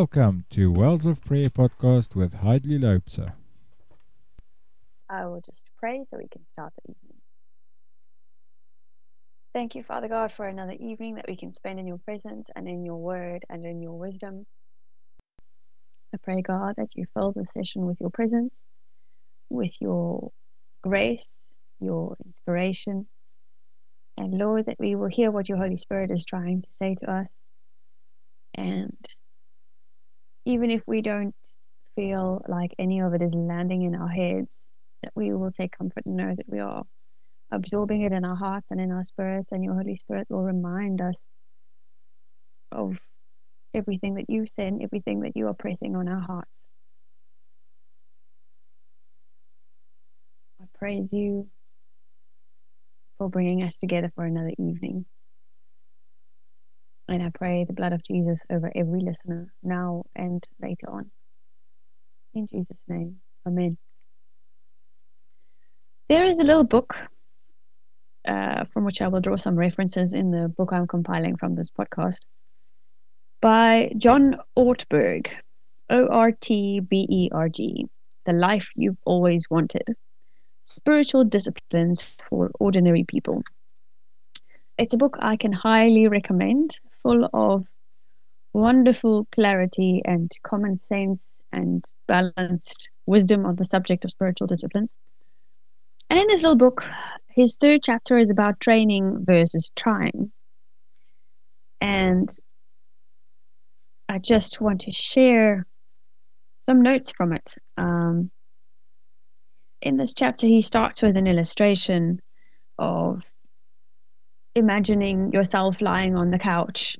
Welcome to Wells of Prayer podcast with Heideli Loubser. I will just pray so we can start the evening. Thank you, Father God, for another evening that we can spend in your presence and in your word and in your wisdom. I pray, God, that you fill the session with your presence, with your grace, your inspiration, and Lord, that we will hear what your Holy Spirit is trying to say to us. And even if we don't feel like any of it is landing in our heads, that we will take comfort and know that we are absorbing it in our hearts and in our spirits, and your Holy Spirit will remind us of everything that you said everything that you are pressing on our hearts. I praise you for bringing us together for another evening. And I pray the blood of Jesus over every listener now and later on. In Jesus' name, Amen. There is a little book uh, from which I will draw some references in the book I'm compiling from this podcast by John Ortberg, O R T B E R G, The Life You've Always Wanted Spiritual Disciplines for Ordinary People. It's a book I can highly recommend full of wonderful clarity and common sense and balanced wisdom on the subject of spiritual disciplines. And in this little book, his third chapter is about training versus trying. And I just want to share some notes from it. Um, in this chapter, he starts with an illustration of imagining yourself lying on the couch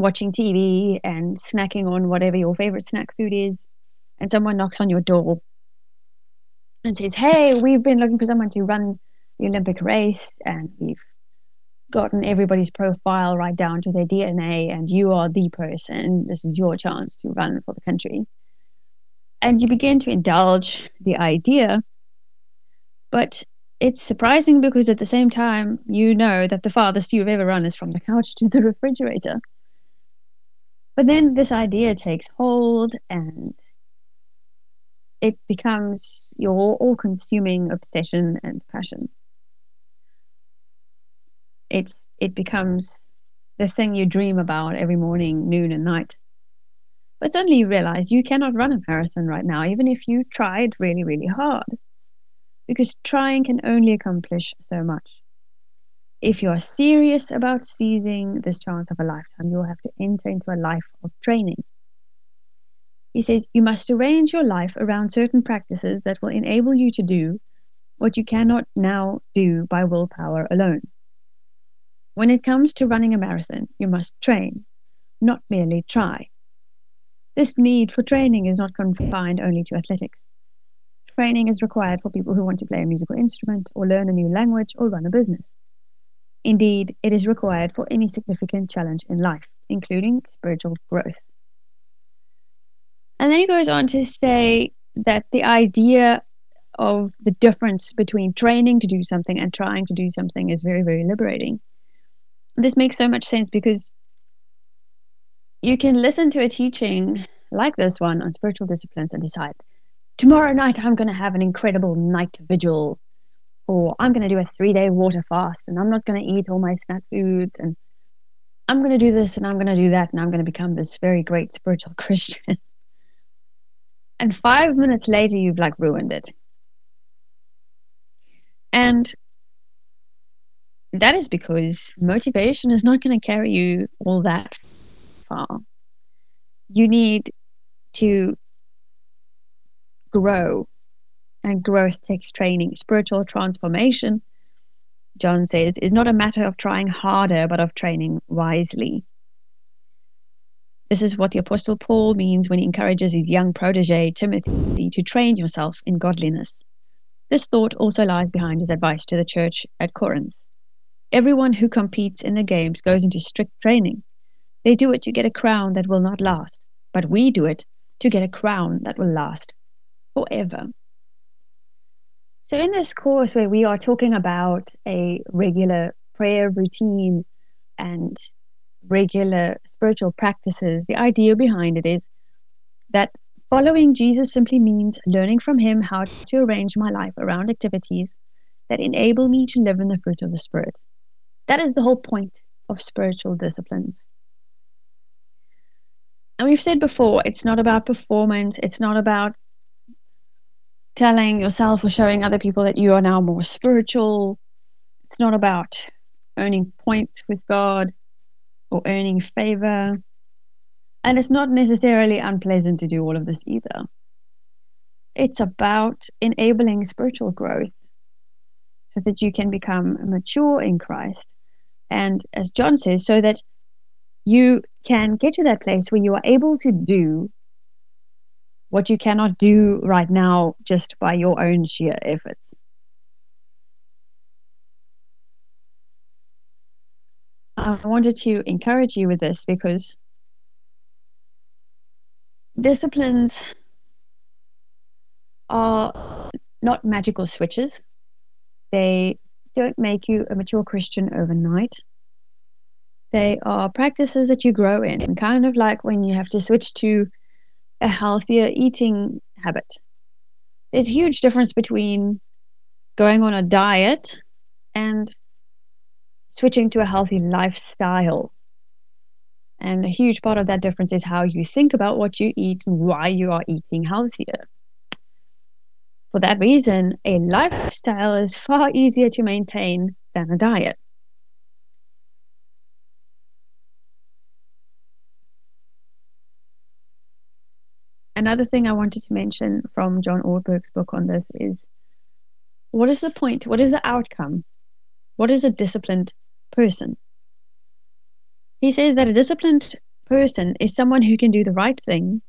watching TV and snacking on whatever your favorite snack food is, and someone knocks on your door and says, Hey, we've been looking for someone to run the Olympic race, and we've gotten everybody's profile right down to their DNA, and you are the person. This is your chance to run for the country. And you begin to indulge the idea, but it's surprising because at the same time, you know that the farthest you've ever run is from the couch to the refrigerator. But then this idea takes hold and it becomes your all consuming obsession and passion. It's, it becomes the thing you dream about every morning, noon, and night. But suddenly you realize you cannot run a marathon right now, even if you tried really, really hard because trying can only accomplish so much. If you are serious about seizing this chance of a lifetime, you'll have to enter into a life of training. He says you must arrange your life around certain practices that will enable you to do what you cannot now do by willpower alone. When it comes to running a marathon, you must train, not merely try. This need for training is not confined only to athletics. Training is required for people who want to play a musical instrument or learn a new language or run a business. Indeed, it is required for any significant challenge in life, including spiritual growth. And then he goes on to say that the idea of the difference between training to do something and trying to do something is very, very liberating. This makes so much sense because you can listen to a teaching like this one on spiritual disciplines and decide tomorrow night I'm going to have an incredible night vigil, or I'm going to do a three day water fast, and I'm not going to eat all my snack foods, and I'm going to do this and I'm going to do that, and I'm going to become this very great spiritual Christian. and five minutes later, you've like ruined it. And that is because motivation is not going to carry you all that far. You need to grow. And growth takes training. Spiritual transformation, John says, is not a matter of trying harder, but of training wisely. This is what the Apostle Paul means when he encourages his young protege, Timothy, to train yourself in godliness. This thought also lies behind his advice to the church at Corinth. Everyone who competes in the games goes into strict training. They do it to get a crown that will not last, but we do it to get a crown that will last forever. So, in this course where we are talking about a regular prayer routine and regular spiritual practices, the idea behind it is that following Jesus simply means learning from Him how to arrange my life around activities that enable me to live in the fruit of the Spirit. That is the whole point of spiritual disciplines. And we've said before, it's not about performance, it's not about telling yourself or showing other people that you are now more spiritual. It's not about earning points with God or earning favor. And it's not necessarily unpleasant to do all of this either. It's about enabling spiritual growth so that you can become mature in Christ. And as John says, so that you can get to that place where you are able to do what you cannot do right now just by your own sheer efforts. I wanted to encourage you with this because disciplines are not magical switches. They don't make you a mature Christian overnight. They are practices that you grow in, kind of like when you have to switch to a healthier eating habit. There's a huge difference between going on a diet and switching to a healthy lifestyle. And a huge part of that difference is how you think about what you eat and why you are eating healthier. For that reason, a lifestyle is far easier to maintain than a diet. Another thing I wanted to mention from John Ortberg's book on this is what is the point? What is the outcome? What is a disciplined person? He says that a disciplined person is someone who can do the right thing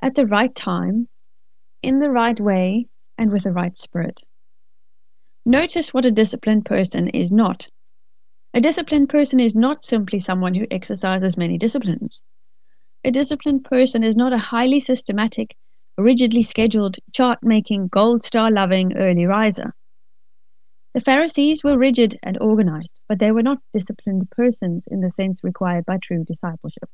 at the right time, in the right way, and with the right spirit. Notice what a disciplined person is not. A disciplined person is not simply someone who exercises many disciplines. A disciplined person is not a highly systematic, rigidly scheduled, chart making, gold star loving early riser. The Pharisees were rigid and organized, but they were not disciplined persons in the sense required by true discipleship.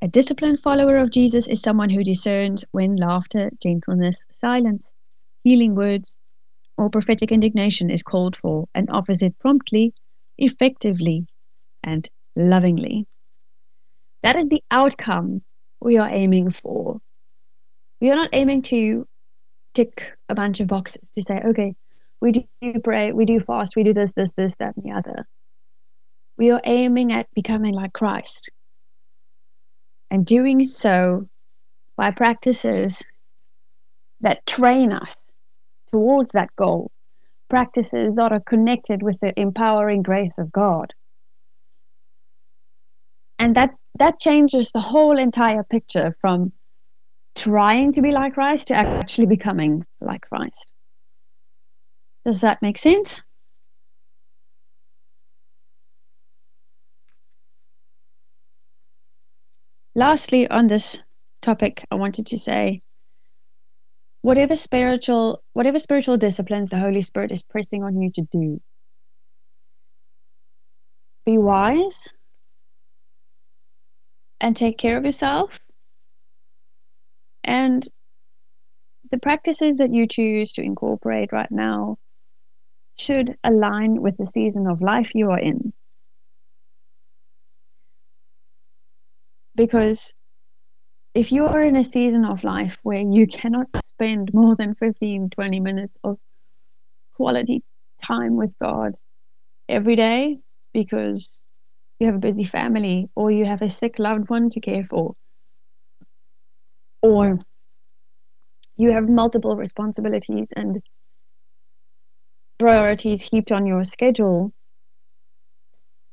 A disciplined follower of Jesus is someone who discerns when laughter, gentleness, silence, healing words, or prophetic indignation is called for and offers it promptly, effectively, and lovingly. That is the outcome we are aiming for. We are not aiming to tick a bunch of boxes to say, okay, we do pray, we do fast, we do this, this, this, that, and the other. We are aiming at becoming like Christ. And doing so by practices that train us towards that goal, practices that are connected with the empowering grace of God. And that that changes the whole entire picture from trying to be like Christ to actually becoming like Christ. Does that make sense? Lastly, on this topic, I wanted to say whatever spiritual whatever spiritual disciplines the Holy Spirit is pressing on you to do, be wise and take care of yourself. And the practices that you choose to incorporate right now should align with the season of life you are in. Because if you are in a season of life where you cannot spend more than 15, 20 minutes of quality time with God every day because you have a busy family, or you have a sick loved one to care for, or you have multiple responsibilities and priorities heaped on your schedule,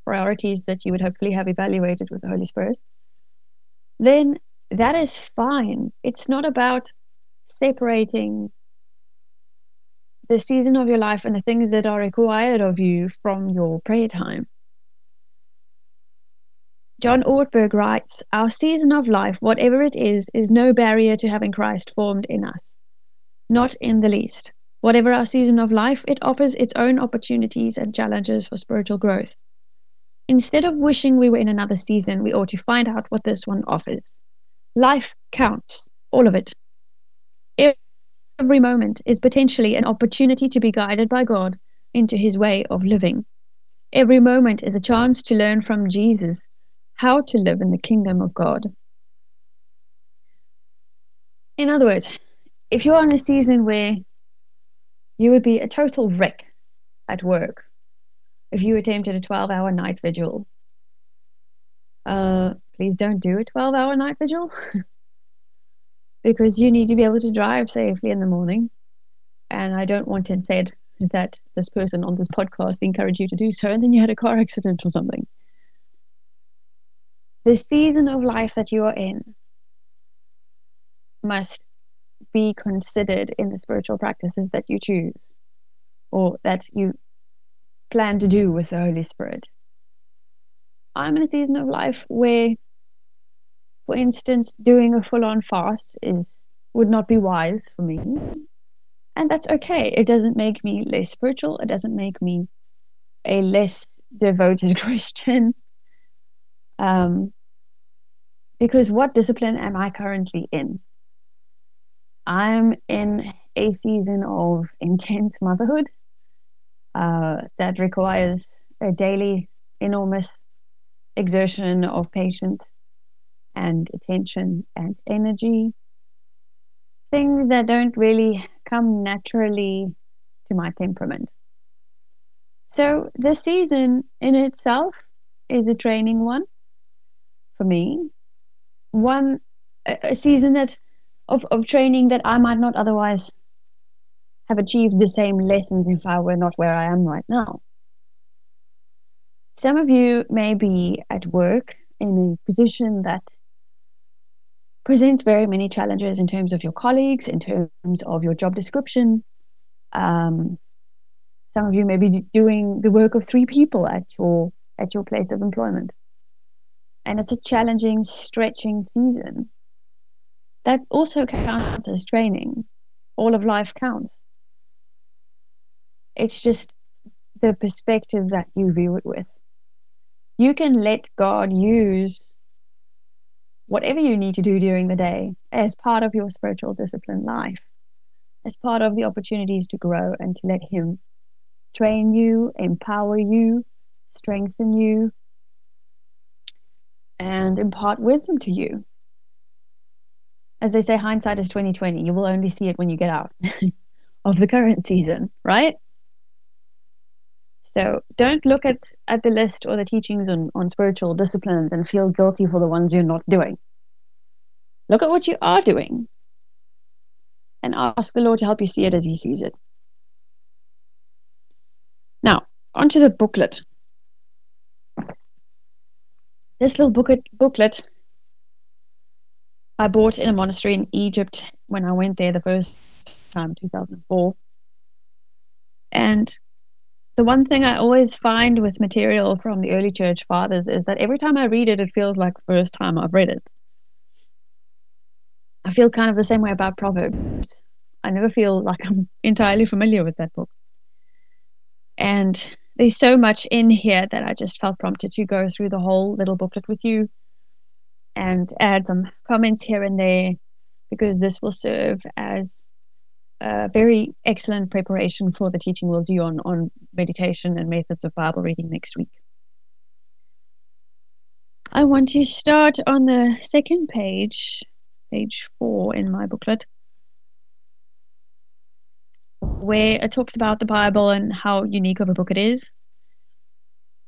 priorities that you would hopefully have evaluated with the Holy Spirit, then that is fine. It's not about separating the season of your life and the things that are required of you from your prayer time. John Ortberg writes, Our season of life, whatever it is, is no barrier to having Christ formed in us. Not in the least. Whatever our season of life, it offers its own opportunities and challenges for spiritual growth. Instead of wishing we were in another season, we ought to find out what this one offers. Life counts, all of it. Every moment is potentially an opportunity to be guided by God into his way of living. Every moment is a chance to learn from Jesus how to live in the kingdom of God. In other words, if you're in a season where you would be a total wreck at work if you attempted a 12 hour night vigil, uh, please don't do a 12 hour night vigil because you need to be able to drive safely in the morning. And I don't want to say that this person on this podcast encouraged you to do so and then you had a car accident or something. The season of life that you are in must be considered in the spiritual practices that you choose or that you plan to do with the Holy Spirit. I'm in a season of life where, for instance, doing a full on fast is would not be wise for me. And that's okay. It doesn't make me less spiritual. It doesn't make me a less devoted Christian. Um, because what discipline am I currently in? I'm in a season of intense motherhood uh, that requires a daily enormous exertion of patience and attention and energy. Things that don't really come naturally to my temperament. So the season in itself is a training one for me. One a season that of, of training that I might not otherwise have achieved the same lessons if I were not where I am right now. Some of you may be at work in a position that presents very many challenges in terms of your colleagues, in terms of your job description. Um, some of you may be doing the work of three people at your at your place of employment, and it's a challenging, stretching season. That also counts as training. All of life counts. It's just the perspective that you view it with. You can let God use whatever you need to do during the day as part of your spiritual discipline life, as part of the opportunities to grow and to let Him train you, empower you, strengthen you, and impart wisdom to you. As they say, hindsight is 2020. You will only see it when you get out of the current season, right? So don't look at, at the list or the teachings on, on spiritual disciplines and feel guilty for the ones you're not doing. Look at what you are doing and ask the Lord to help you see it as He sees it. Now, onto the booklet. This little booklet, booklet I bought in a monastery in Egypt when I went there the first time, 2004. And the one thing I always find with material from the early church fathers is that every time I read it, it feels like the first time I've read it. I feel kind of the same way about Proverbs. I never feel like I'm entirely familiar with that book. And there's so much in here that I just felt prompted to go through the whole little booklet with you and add some comments here and there because this will serve as a very excellent preparation for the teaching we'll do on, on meditation and methods of Bible reading next week. I want to start on the second page, page four in my booklet, where it talks about the Bible and how unique of a book it is.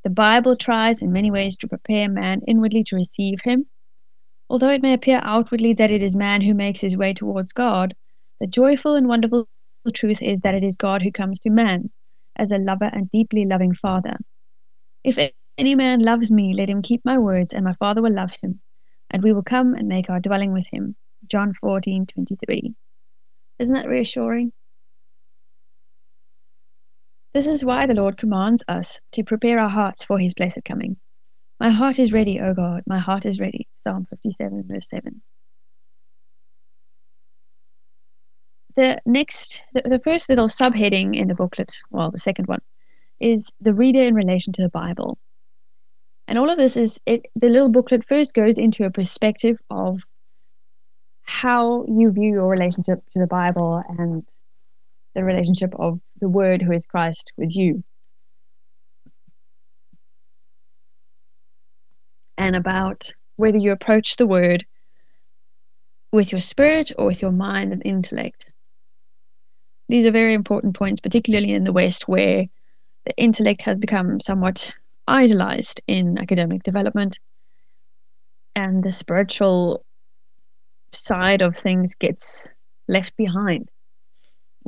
The Bible tries in many ways to prepare man inwardly to receive him. Although it may appear outwardly that it is man who makes his way towards God, the joyful and wonderful truth is that it is God who comes to man as a lover and deeply loving Father. If any man loves me, let him keep my words, and my Father will love him, and we will come and make our dwelling with him. John 14 23. Isn't that reassuring? This is why the Lord commands us to prepare our hearts for his blessed coming. My heart is ready, O God, my heart is ready. Psalm 57, verse 7. the next, the, the first little subheading in the booklet, well, the second one, is the reader in relation to the Bible. And all of this is it the little booklet first goes into a perspective of how you view your relationship to the Bible and the relationship of the Word who is Christ with you. And about whether you approach the Word with your spirit or with your mind and intellect. These are very important points, particularly in the West, where the intellect has become somewhat idolized in academic development and the spiritual side of things gets left behind.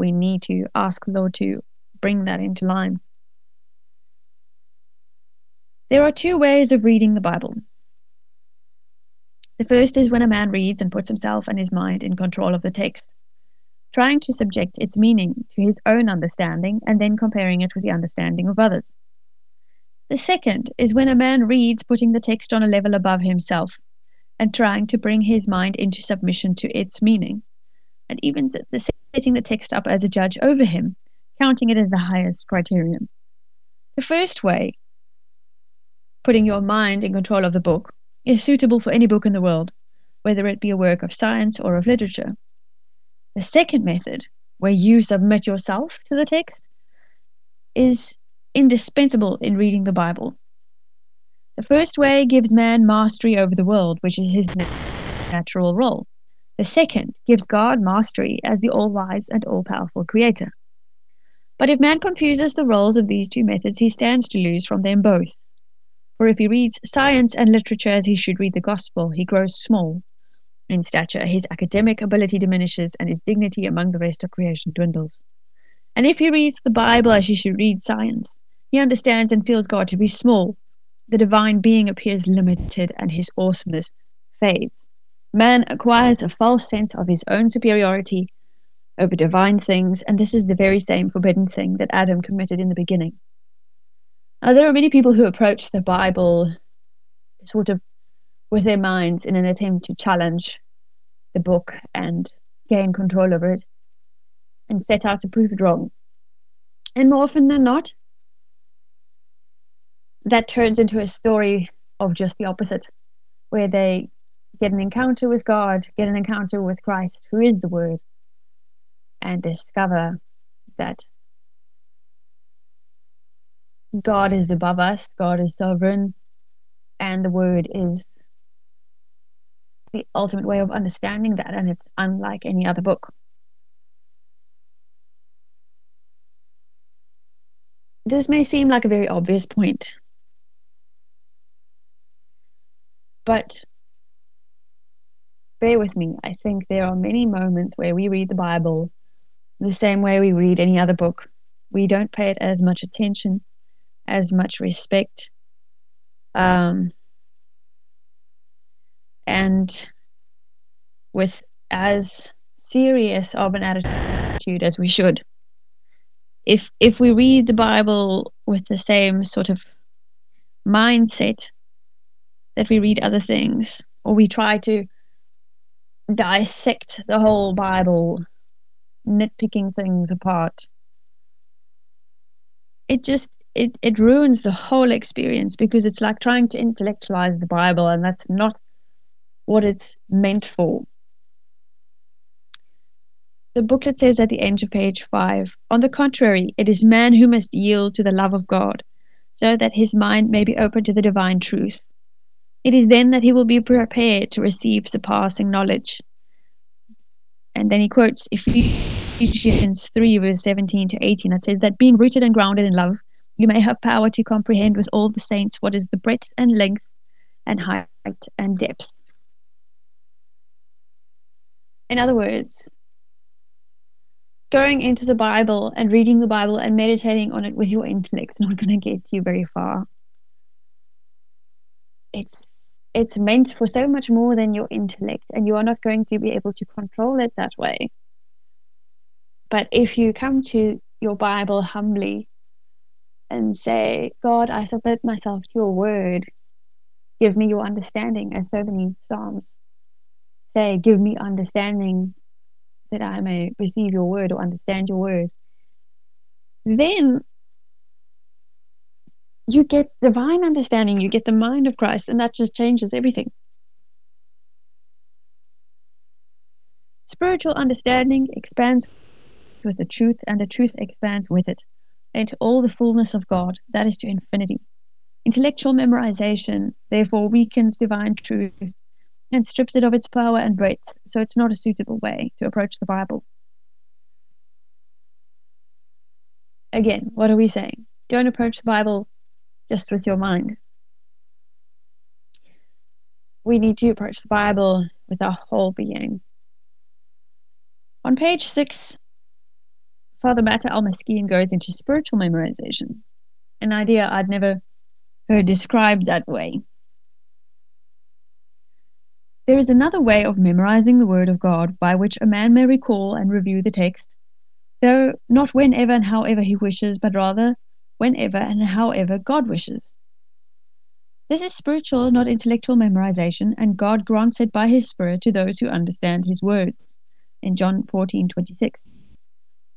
We need to ask the Lord to bring that into line. There are two ways of reading the Bible. The first is when a man reads and puts himself and his mind in control of the text, trying to subject its meaning to his own understanding and then comparing it with the understanding of others. The second is when a man reads putting the text on a level above himself and trying to bring his mind into submission to its meaning, and even setting the text up as a judge over him, counting it as the highest criterion. The first way, putting your mind in control of the book, is suitable for any book in the world, whether it be a work of science or of literature. The second method, where you submit yourself to the text, is indispensable in reading the Bible. The first way gives man mastery over the world, which is his natural role. The second gives God mastery as the all wise and all powerful creator. But if man confuses the roles of these two methods, he stands to lose from them both. For if he reads science and literature as he should read the gospel, he grows small in stature, his academic ability diminishes, and his dignity among the rest of creation dwindles. And if he reads the Bible as he should read science, he understands and feels God to be small. The divine being appears limited, and his awesomeness fades. Man acquires a false sense of his own superiority over divine things, and this is the very same forbidden thing that Adam committed in the beginning. Now, there are many people who approach the Bible sort of with their minds in an attempt to challenge the book and gain control over it and set out to prove it wrong. And more often than not, that turns into a story of just the opposite, where they get an encounter with God, get an encounter with Christ, who is the Word, and discover that God is above us, God is sovereign, and the Word is the ultimate way of understanding that, and it's unlike any other book. This may seem like a very obvious point, but bear with me. I think there are many moments where we read the Bible the same way we read any other book. We don't pay it as much attention, as much respect. Um, and with as serious of an attitude as we should. If if we read the Bible with the same sort of mindset that we read other things, or we try to dissect the whole Bible, nitpicking things apart, it just it, it ruins the whole experience because it's like trying to intellectualize the Bible, and that's not what it's meant for. The booklet says at the end of page 5 On the contrary, it is man who must yield to the love of God, so that his mind may be open to the divine truth. It is then that he will be prepared to receive surpassing knowledge. And then he quotes Ephesians 3, verse 17 to 18, that says that being rooted and grounded in love, you may have power to comprehend with all the saints what is the breadth and length and height and depth in other words, going into the Bible and reading the Bible and meditating on it with your intellect is not going to get you very far. It's it's meant for so much more than your intellect, and you are not going to be able to control it that way. But if you come to your Bible humbly and say, God, I submit myself to your word, give me your understanding, as so many Psalms say, Give me understanding that I may receive your word or understand your word, then you get divine understanding, you get the mind of Christ, and that just changes everything. Spiritual understanding expands with the truth, and the truth expands with it into all the fullness of God, that is to infinity. Intellectual memorization, therefore, weakens divine truth and strips it of its power and breadth, so it's not a suitable way to approach the Bible. Again, what are we saying? Don't approach the Bible just with your mind. We need to approach the Bible with our whole being. On page six, Father Matta El Meskeen goes into spiritual memorization, an idea I'd never heard described that way. There is another way of memorizing the Word of God by which a man may recall and review the text, though not whenever and however he wishes, but rather whenever and however God wishes. This is spiritual, not intellectual memorization, and God grants it by His Spirit to those who understand His words. In John 14:26,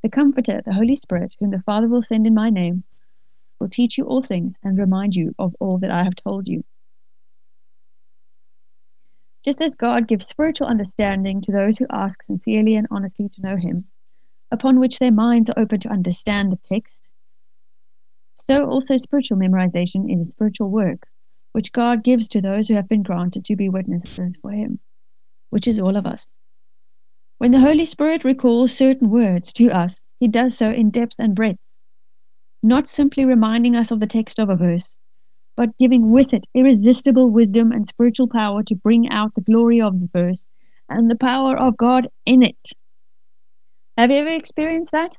the Comforter, the Holy Spirit, whom the Father will send in my name, will teach you all things and remind you of all that I have told you. Just as God gives spiritual understanding to those who ask sincerely and honestly to know Him, upon which their minds are open to understand the text, so also spiritual memorization is a spiritual work which God gives to those who have been granted to be witnesses for Him, which is all of us. When the Holy Spirit recalls certain words to us, He does so in depth and breadth, not simply reminding us of the text of a verse, but giving with it irresistible wisdom and spiritual power to bring out the glory of the verse and the power of God in it. Have you ever experienced that?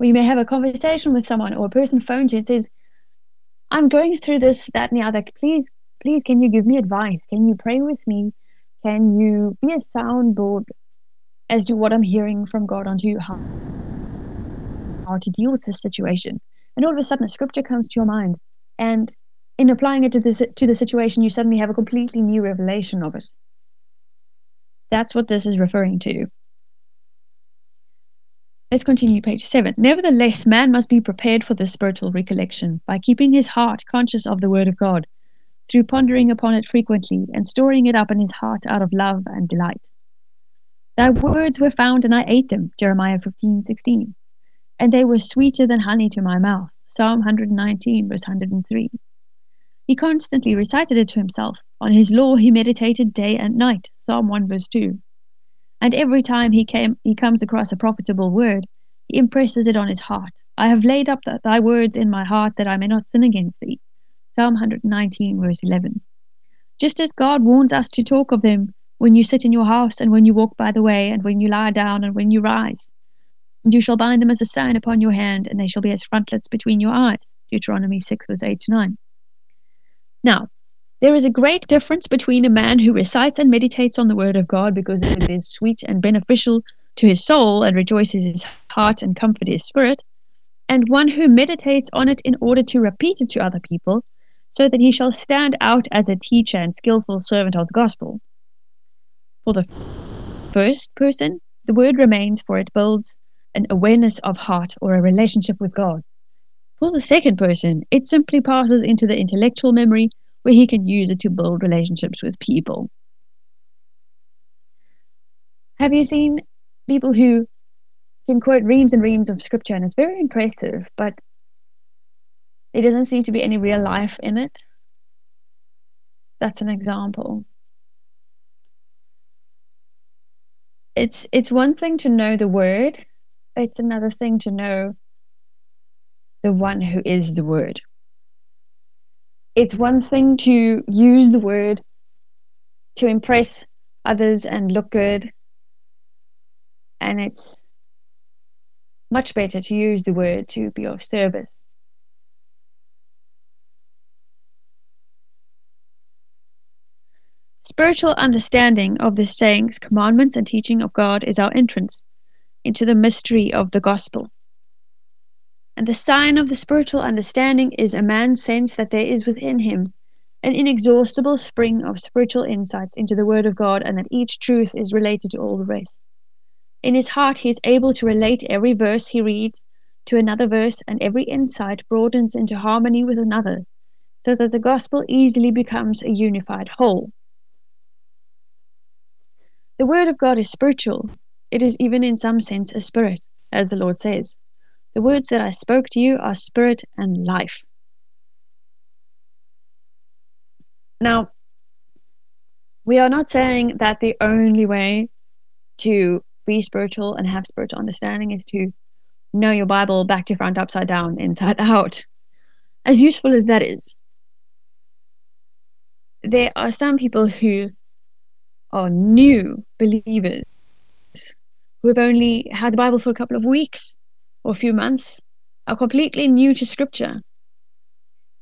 Where you may have a conversation with someone or a person phones you and says, I'm going through this, that, and the other. Please, please, can you give me advice? Can you pray with me? Can you be a soundboard as to what I'm hearing from God onto how, how to deal with this situation? And all of a sudden, a scripture comes to your mind, and in applying it to the, to the situation, you suddenly have a completely new revelation of it. That's what this is referring to. Let's continue, page 7. Nevertheless, man must be prepared for this spiritual recollection by keeping his heart conscious of the Word of God, through pondering upon it frequently and storing it up in his heart out of love and delight. Thy words were found, and I ate them, Jeremiah 15 16. And they were sweeter than honey to my mouth, Psalm 119, verse 103. He constantly recited it to himself. On his law he meditated day and night. Psalm 1 verse 2. And every time he came he comes across a profitable word, he impresses it on his heart. I have laid up thy words in my heart that I may not sin against thee. Psalm 119 verse 11. Just as God warns us to talk of them when you sit in your house and when you walk by the way and when you lie down and when you rise. And you shall bind them as a sign upon your hand, and they shall be as frontlets between your eyes. Deuteronomy 6 verse 8 to 9. Now, there is a great difference between a man who recites and meditates on the word of God because it is sweet and beneficial to his soul and rejoices his heart and comfort his spirit, and one who meditates on it in order to repeat it to other people, so that he shall stand out as a teacher and skillful servant of the gospel. For the first person, the word remains, for it builds an awareness of heart or a relationship with God. For the second person, it simply passes into the intellectual memory where he can use it to build relationships with people. Have you seen people who can quote reams and reams of scripture and it's very impressive, but there doesn't seem to be any real life in it? That's an example. It's it's one thing to know the word, it's another thing to know the one who is the word. It's one thing to use the word to impress others and look good, and it's much better to use the word to be of service. Spiritual understanding of the sayings, commandments, and teaching of God is our entrance into the mystery of the gospel. And the sign of the spiritual understanding is a man's sense that there is within him an inexhaustible spring of spiritual insights into the Word of God, and that each truth is related to all the rest. In his heart, he is able to relate every verse he reads to another verse, and every insight broadens into harmony with another, so that the gospel easily becomes a unified whole. The word of God is spiritual. It is even in some sense a spirit, as the Lord says. The words that I spoke to you are spirit and life. Now, we are not saying that the only way to be spiritual and have spiritual understanding is to know your Bible back to front, upside down, inside out. As useful as that is, there are some people who are new believers who have only had the Bible for a couple of weeks or a few months, are completely new to Scripture.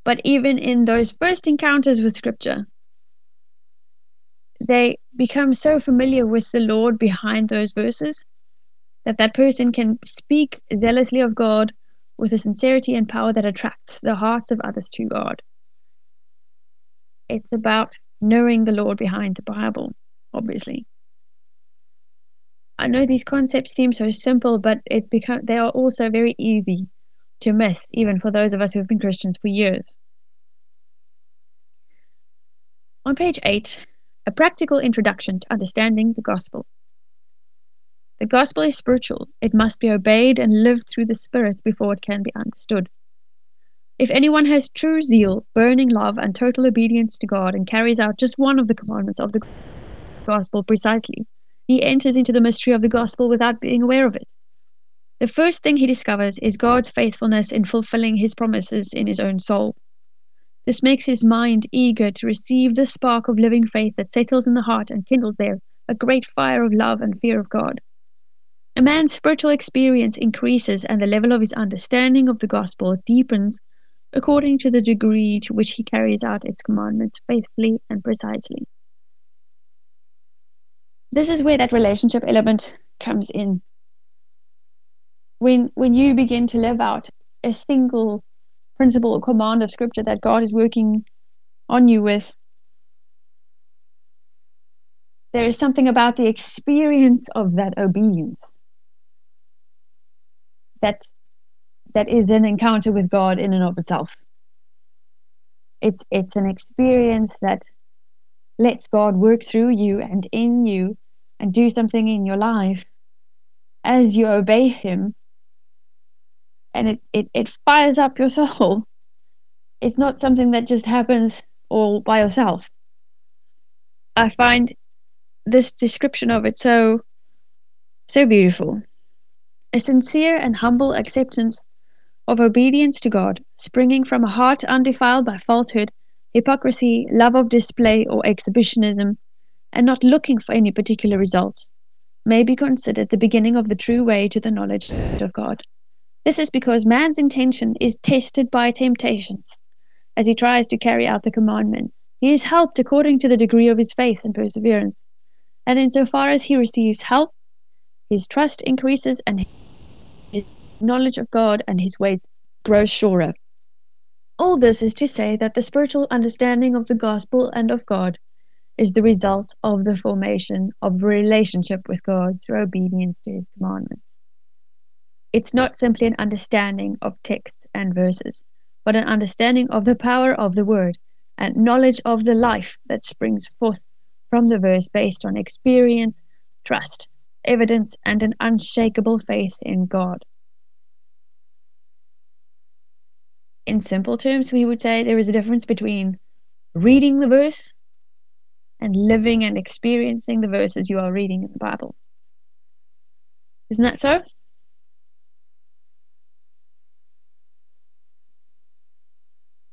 But even in those first encounters with Scripture, they become so familiar with the Lord behind those verses that that person can speak zealously of God with a sincerity and power that attracts the hearts of others to God. It's about knowing the Lord behind the Bible, obviously. I know these concepts seem so simple, but it become they are also very easy to miss, even for those of us who have been Christians for years. On page 8, a practical introduction to understanding the gospel. The gospel is spiritual. It must be obeyed and lived through the Spirit before it can be understood. If anyone has true zeal, burning love, and total obedience to God and carries out just one of the commandments of the gospel precisely, he enters into the mystery of the gospel without being aware of it. The first thing he discovers is God's faithfulness in fulfilling his promises in his own soul. This makes his mind eager to receive the spark of living faith that settles in the heart and kindles there a great fire of love and fear of God. A man's spiritual experience increases and the level of his understanding of the gospel deepens according to the degree to which he carries out its commandments faithfully and precisely. This is where that relationship element comes in. When when you begin to live out a single principle or command of scripture that God is working on you with, there is something about the experience of that obedience that that is an encounter with God in and of itself. It's it's an experience that lets God work through you and in you and do something in your life as you obey him and it, it, it fires up your soul. It's not something that just happens all by yourself. I find this description of it so so beautiful. A sincere and humble acceptance of obedience to God, springing from a heart undefiled by falsehood, hypocrisy, love of display, or exhibitionism, and not looking for any particular results, may be considered the beginning of the true way to the knowledge of God. This is because man's intention is tested by temptations as he tries to carry out the commandments. He is helped according to the degree of his faith and perseverance. And insofar as he receives help, his trust increases and his knowledge of God and his ways grows surer. All this is to say that the spiritual understanding of the gospel and of God is the result of the formation of a relationship with God through obedience to his commandments. It's not simply an understanding of texts and verses, but an understanding of the power of the word and knowledge of the life that springs forth from the verse based on experience, trust, evidence, and an unshakable faith in God. In simple terms, we would say there is a difference between reading the verse and living and experiencing the verses you are reading in the Bible. Isn't that so?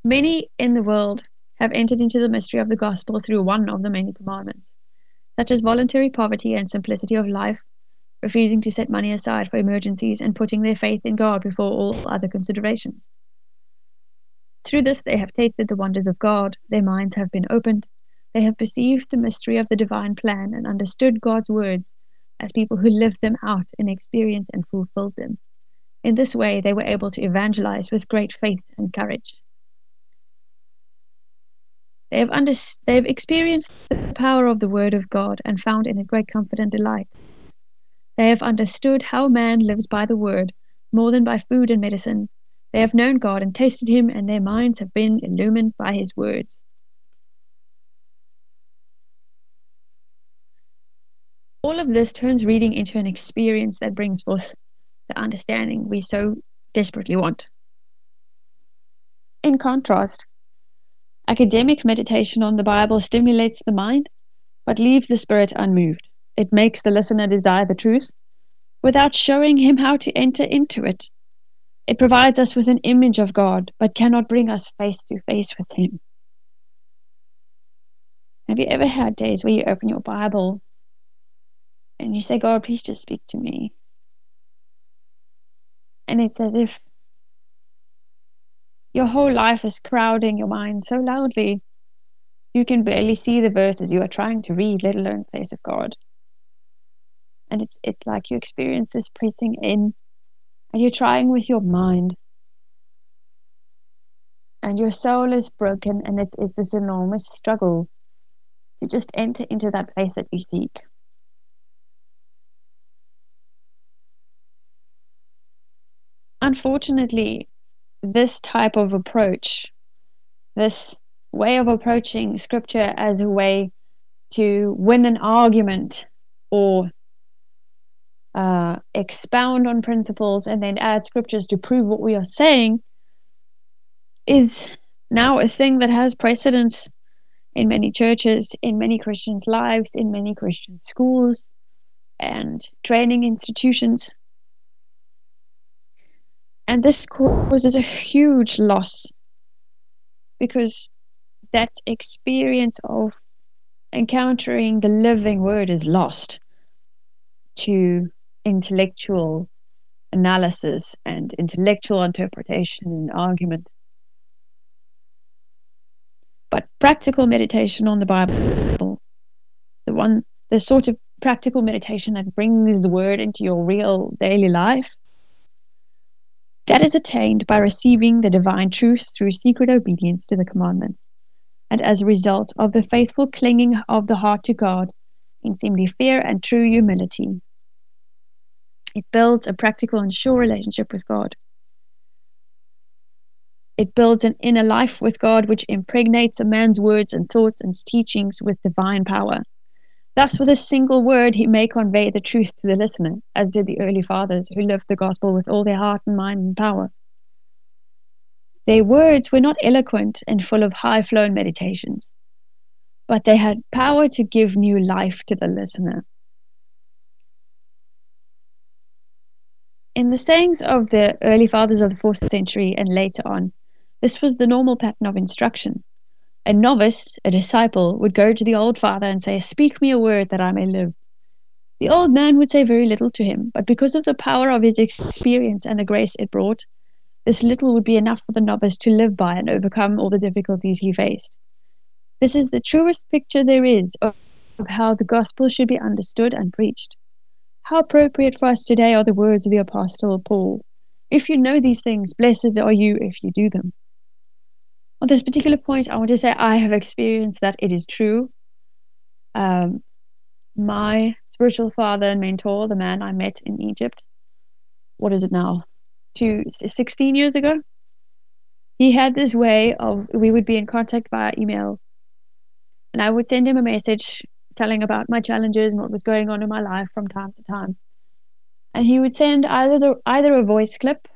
Many in the world have entered into the mystery of the gospel through one of the many commandments, such as voluntary poverty and simplicity of life, refusing to set money aside for emergencies, and putting their faith in God before all other considerations. Through this they have tasted the wonders of God, their minds have been opened, they have perceived the mystery of the divine plan and understood God's words as people who lived them out in experience and fulfilled them. In this way, they were able to evangelize with great faith and courage. They have, under, they have experienced the power of the Word of God and found in it great comfort and delight. They have understood how man lives by the Word more than by food and medicine. They have known God and tasted him, and their minds have been illumined by his words. All of this turns reading into an experience that brings forth the understanding we so desperately want. In contrast, academic meditation on the Bible stimulates the mind but leaves the spirit unmoved. It makes the listener desire the truth without showing him how to enter into it. It provides us with an image of God, but cannot bring us face to face with Him. Have you ever had days where you open your Bible and you say, God, please just speak to me. And it's as if your whole life is crowding your mind so loudly, you can barely see the verses you are trying to read, let alone the face of God. And it's it's like you experience this pressing in, and you're trying with your mind, and your soul is broken, and it's it's this enormous struggle to just enter into that place that you seek. unfortunately, this type of approach, this way of approaching scripture as a way to win an argument or uh, expound on principles and then add scriptures to prove what we are saying is now a thing that has precedence in many churches, in many Christians' lives, in many Christian schools and training institutions. And this causes a huge loss because that experience of encountering the living word is lost to intellectual analysis and intellectual interpretation and argument. But practical meditation on the Bible, the one, the sort of practical meditation that brings the word into your real daily life, that is attained by receiving the divine truth through secret obedience to the commandments, and as a result of the faithful clinging of the heart to God in seemly fear and true humility. It builds a practical and sure relationship with God. It builds an inner life with God which impregnates a man's words and thoughts and teachings with divine power. Thus, with a single word, he may convey the truth to the listener, as did the early fathers who lived the gospel with all their heart and mind and power. Their words were not eloquent and full of high flown meditations, but they had power to give new life to the listener. In the sayings of the early fathers of the fourth century and later on, this was the normal pattern of instruction. A novice, a disciple, would go to the old father and say, Speak me a word that I may live. The old man would say very little to him, but because of the power of his experience and the grace it brought, this little would be enough for the novice to live by and overcome all the difficulties he faced. This is the truest picture there is of, how the gospel should be understood and preached. How appropriate for us today are the words of the Apostle Paul If you know these things, blessed are you if you do them on this particular point, I want to say I have experienced that it is true. Um, my spiritual father and mentor, the man I met in Egypt, what is it now? Two, 16 years ago? He had this way of, we would be in contact via email, and I would send him a message telling about my challenges and what was going on in my life from time to time. And he would send either the, either a voice clip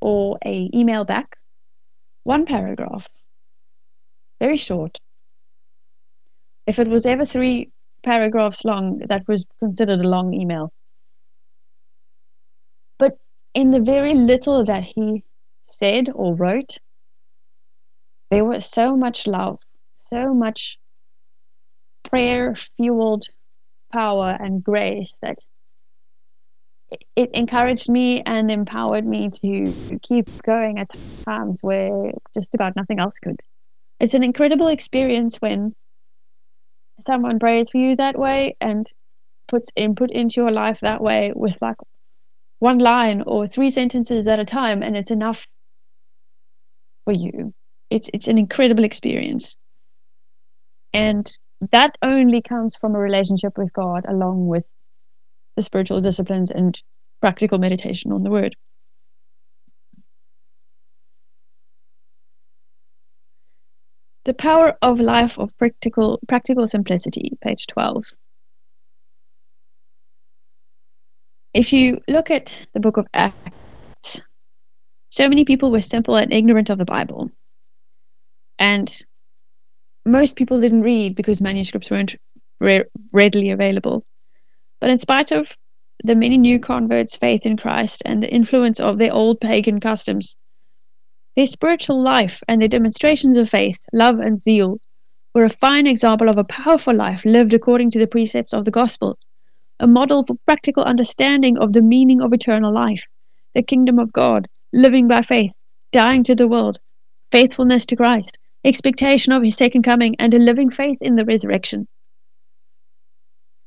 or a email back one paragraph, very short. If it was ever three paragraphs long, that was considered a long email. But in the very little that he said or wrote, there was so much love, so much prayer fueled power and grace that it encouraged me and empowered me to keep going at times where just about nothing else could. It's an incredible experience when someone prays for you that way and puts input into your life that way with like one line or three sentences at a time and it's enough for you. It's it's an incredible experience. And that only comes from a relationship with God, along with the spiritual disciplines and practical meditation on the word. The power of life of practical practical simplicity, page 12. If you look at the book of Acts, so many people were simple and ignorant of the Bible. And most people didn't read because manuscripts weren't re- readily available. But in spite of the many new converts' faith in Christ and the influence of their old pagan customs, their spiritual life and their demonstrations of faith, love, and zeal were a fine example of a powerful life lived according to the precepts of the gospel, a model for practical understanding of the meaning of eternal life, the kingdom of God, living by faith, dying to the world, faithfulness to Christ, expectation of his second coming, and a living faith in the resurrection.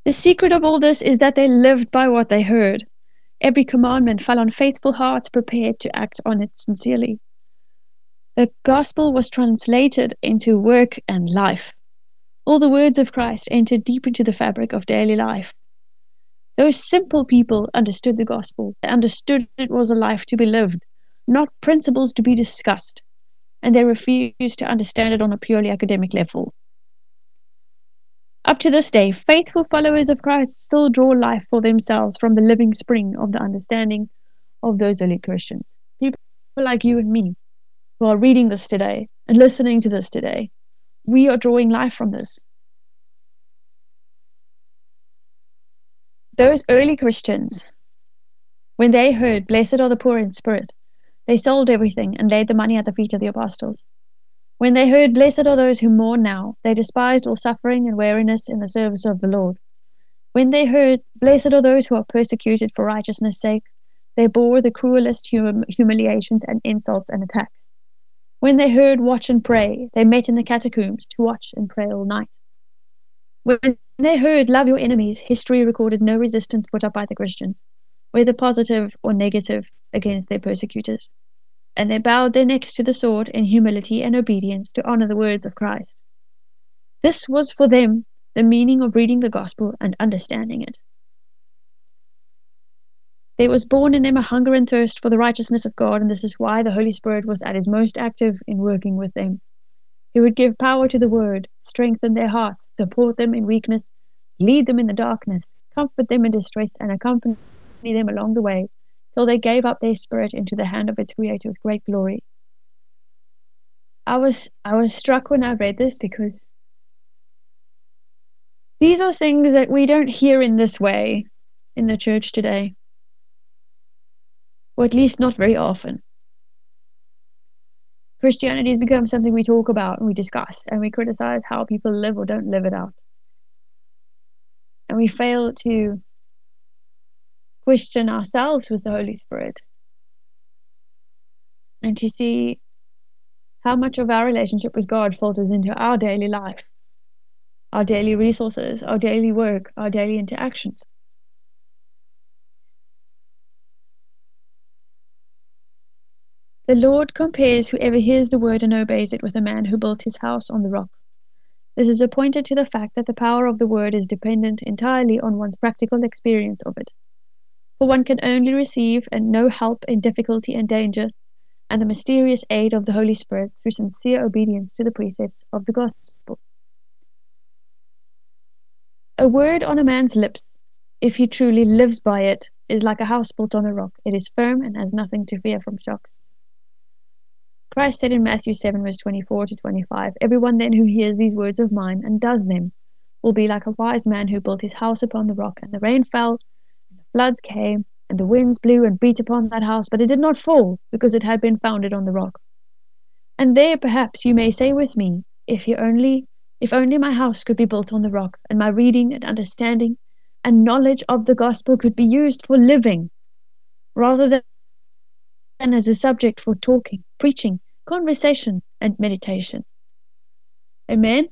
The secret of all this is that they lived by what they heard. Every commandment fell on faithful hearts prepared to act on it sincerely. The gospel was translated into work and life. All the words of Christ entered deep into the fabric of daily life. Those simple people understood the gospel. They understood it was a life to be lived, not principles to be discussed, and they refuse to understand it on a purely academic level. Up to this day, faithful followers of Christ still draw life for themselves from the living spring of the understanding of those early Christians. People like you and me who are reading this today and listening to this today, we are drawing life from this. Those early Christians, when they heard, Blessed are the poor in spirit, they sold everything and laid the money at the feet of the apostles. When they heard, Blessed are those who mourn now, they despised all suffering and weariness in the service of the Lord. When they heard, Blessed are those who are persecuted for righteousness' sake, they bore the cruelest hum- humiliations and insults and attacks. When they heard, Watch and pray, they met in the catacombs to watch and pray all night. When they heard, Love your enemies, history recorded no resistance put up by the Christians, whether positive or negative, against their persecutors and they bowed their necks to the sword in humility and obedience to honor the words of Christ. This was for them the meaning of reading the gospel and understanding it. There was born in them a hunger and thirst for the righteousness of God, and this is why the Holy Spirit was at his most active in working with them. He would give power to the word, strengthen their hearts, support them in weakness, lead them in the darkness, comfort them in distress, and accompany them along the way till they gave up their spirit into the hand of its creator with great glory. I was I was struck when I read this because these are things that we don't hear in this way in the church today. Or at least not very often. Christianity has become something we talk about and we discuss and we criticize how people live or don't live it out. And we fail to question ourselves with the Holy Spirit and to see how much of our relationship with God filters into our daily life, our daily resources, our daily work, our daily interactions. The Lord compares whoever hears the word and obeys it with a man who built his house on the rock. This is appointed to the fact that the power of the word is dependent entirely on one's practical experience of it for one can only receive and know help in difficulty and danger, and the mysterious aid of the Holy Spirit through sincere obedience to the precepts of the gospel. A word on a man's lips, if he truly lives by it, is like a house built on a rock. It is firm and has nothing to fear from shocks. Christ said in Matthew 7, verse 24 to 25, Everyone then who hears these words of mine and does them will be like a wise man who built his house upon the rock, and the rain fell, Floods came, and the winds blew and beat upon that house, but it did not fall, because it had been founded on the rock. And there perhaps you may say with me, if you only if only my house could be built on the rock, and my reading and understanding and knowledge of the gospel could be used for living, rather than as a subject for talking, preaching, conversation, and meditation. Amen.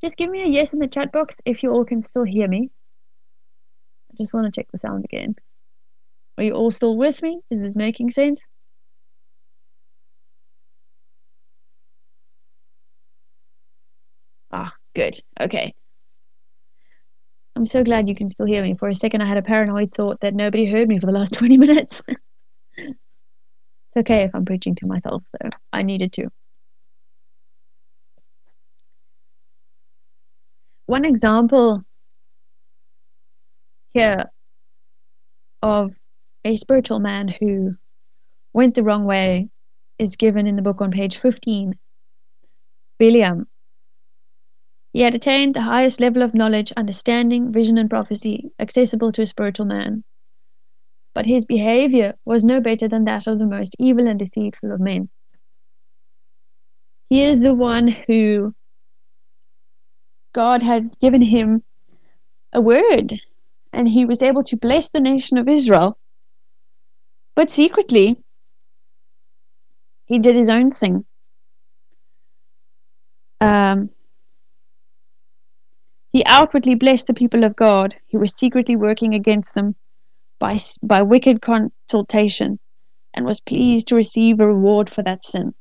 Just give me a yes in the chat box if you all can still hear me. I just want to check the sound again. Are you all still with me? Is this making sense? Ah, good. Okay. I'm so glad you can still hear me. For a second, I had a paranoid thought that nobody heard me for the last 20 minutes. it's okay if I'm preaching to myself, though. I needed to. One example here of a spiritual man who went the wrong way is given in the book on page 15. Balaam. He had attained the highest level of knowledge, understanding, vision, and prophecy accessible to a spiritual man. But his behavior was no better than that of the most evil and deceitful of men. He is the one who God had given him a word, and he was able to bless the nation of Israel. But secretly, he did his own thing. Um, he outwardly blessed the people of God. He was secretly working against them by, by wicked consultation and was pleased to receive a reward for that sin.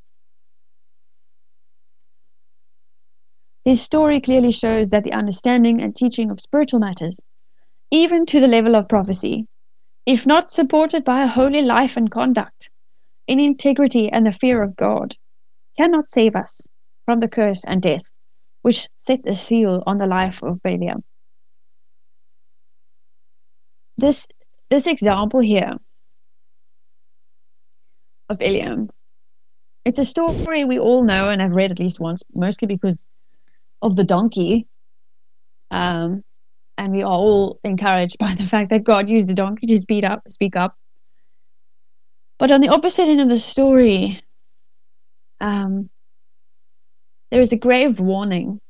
His story clearly shows that the understanding and teaching of spiritual matters, even to the level of prophecy, if not supported by a holy life and conduct, in integrity and the fear of God, cannot save us from the curse and death which set the seal on the life of Balaam. This this example here of Balaam, it's a story we all know and have read at least once, mostly because of the donkey. Um, and we are all encouraged by the fact that God used a donkey to speed up, speak up. But on the opposite end of the story, um, there is a grave warning.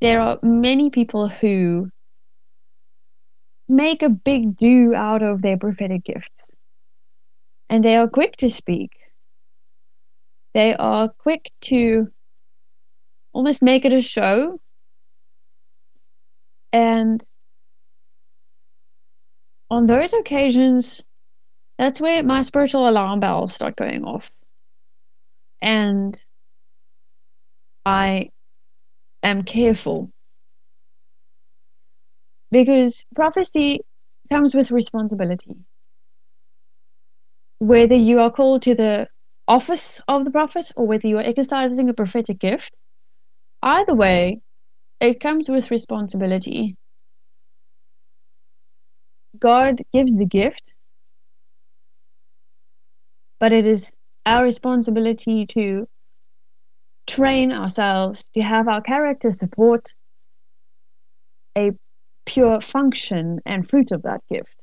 There are many people who make a big do out of their prophetic gifts, and they are quick to speak. They are quick to almost make it a show. And on those occasions, that's where my spiritual alarm bells start going off. And I am careful because prophecy comes with responsibility. Whether you are called to the office of the prophet or whether you are exercising a prophetic gift, Either way, it comes with responsibility. God gives the gift, but it is our responsibility to train ourselves to have our character support a pure function and fruit of that gift.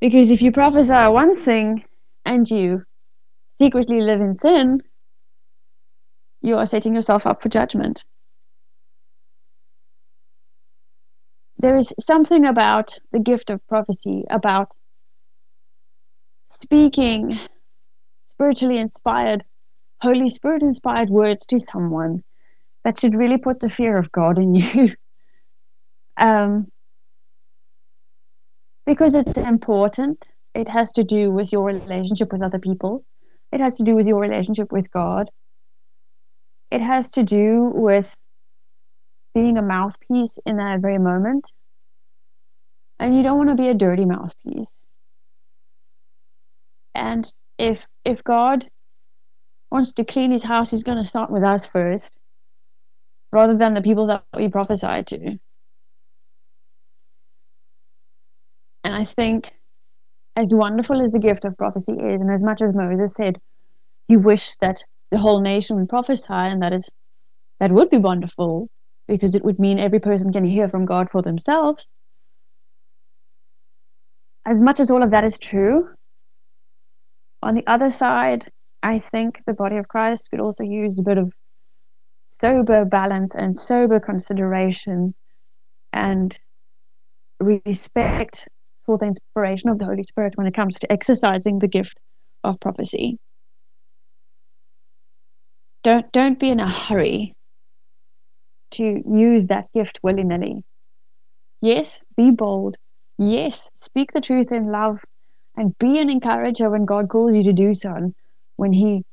Because if you prophesy one thing and you secretly live in sin, you are setting yourself up for judgment. There is something about the gift of prophecy, about speaking spiritually inspired, Holy Spirit inspired words to someone that should really put the fear of God in you. um, because it's important. It has to do with your relationship with other people. It has to do with your relationship with God it has to do with being a mouthpiece in that very moment. And you don't want to be a dirty mouthpiece. And if if God wants to clean his house, he's going to start with us first, rather than the people that we prophesy to. And I think, as wonderful as the gift of prophecy is, and as much as Moses said, he wished that the whole nation would prophesy, and that is that would be wonderful because it would mean every person can hear from God for themselves. As much as all of that is true, on the other side, I think the body of Christ could also use a bit of sober balance and sober consideration and respect for the inspiration of the Holy Spirit when it comes to exercising the gift of prophecy. Don't don't be in a hurry to use that gift willy nilly. Yes, be bold. Yes, speak the truth in love and be an encourager when God calls you to do so. And when He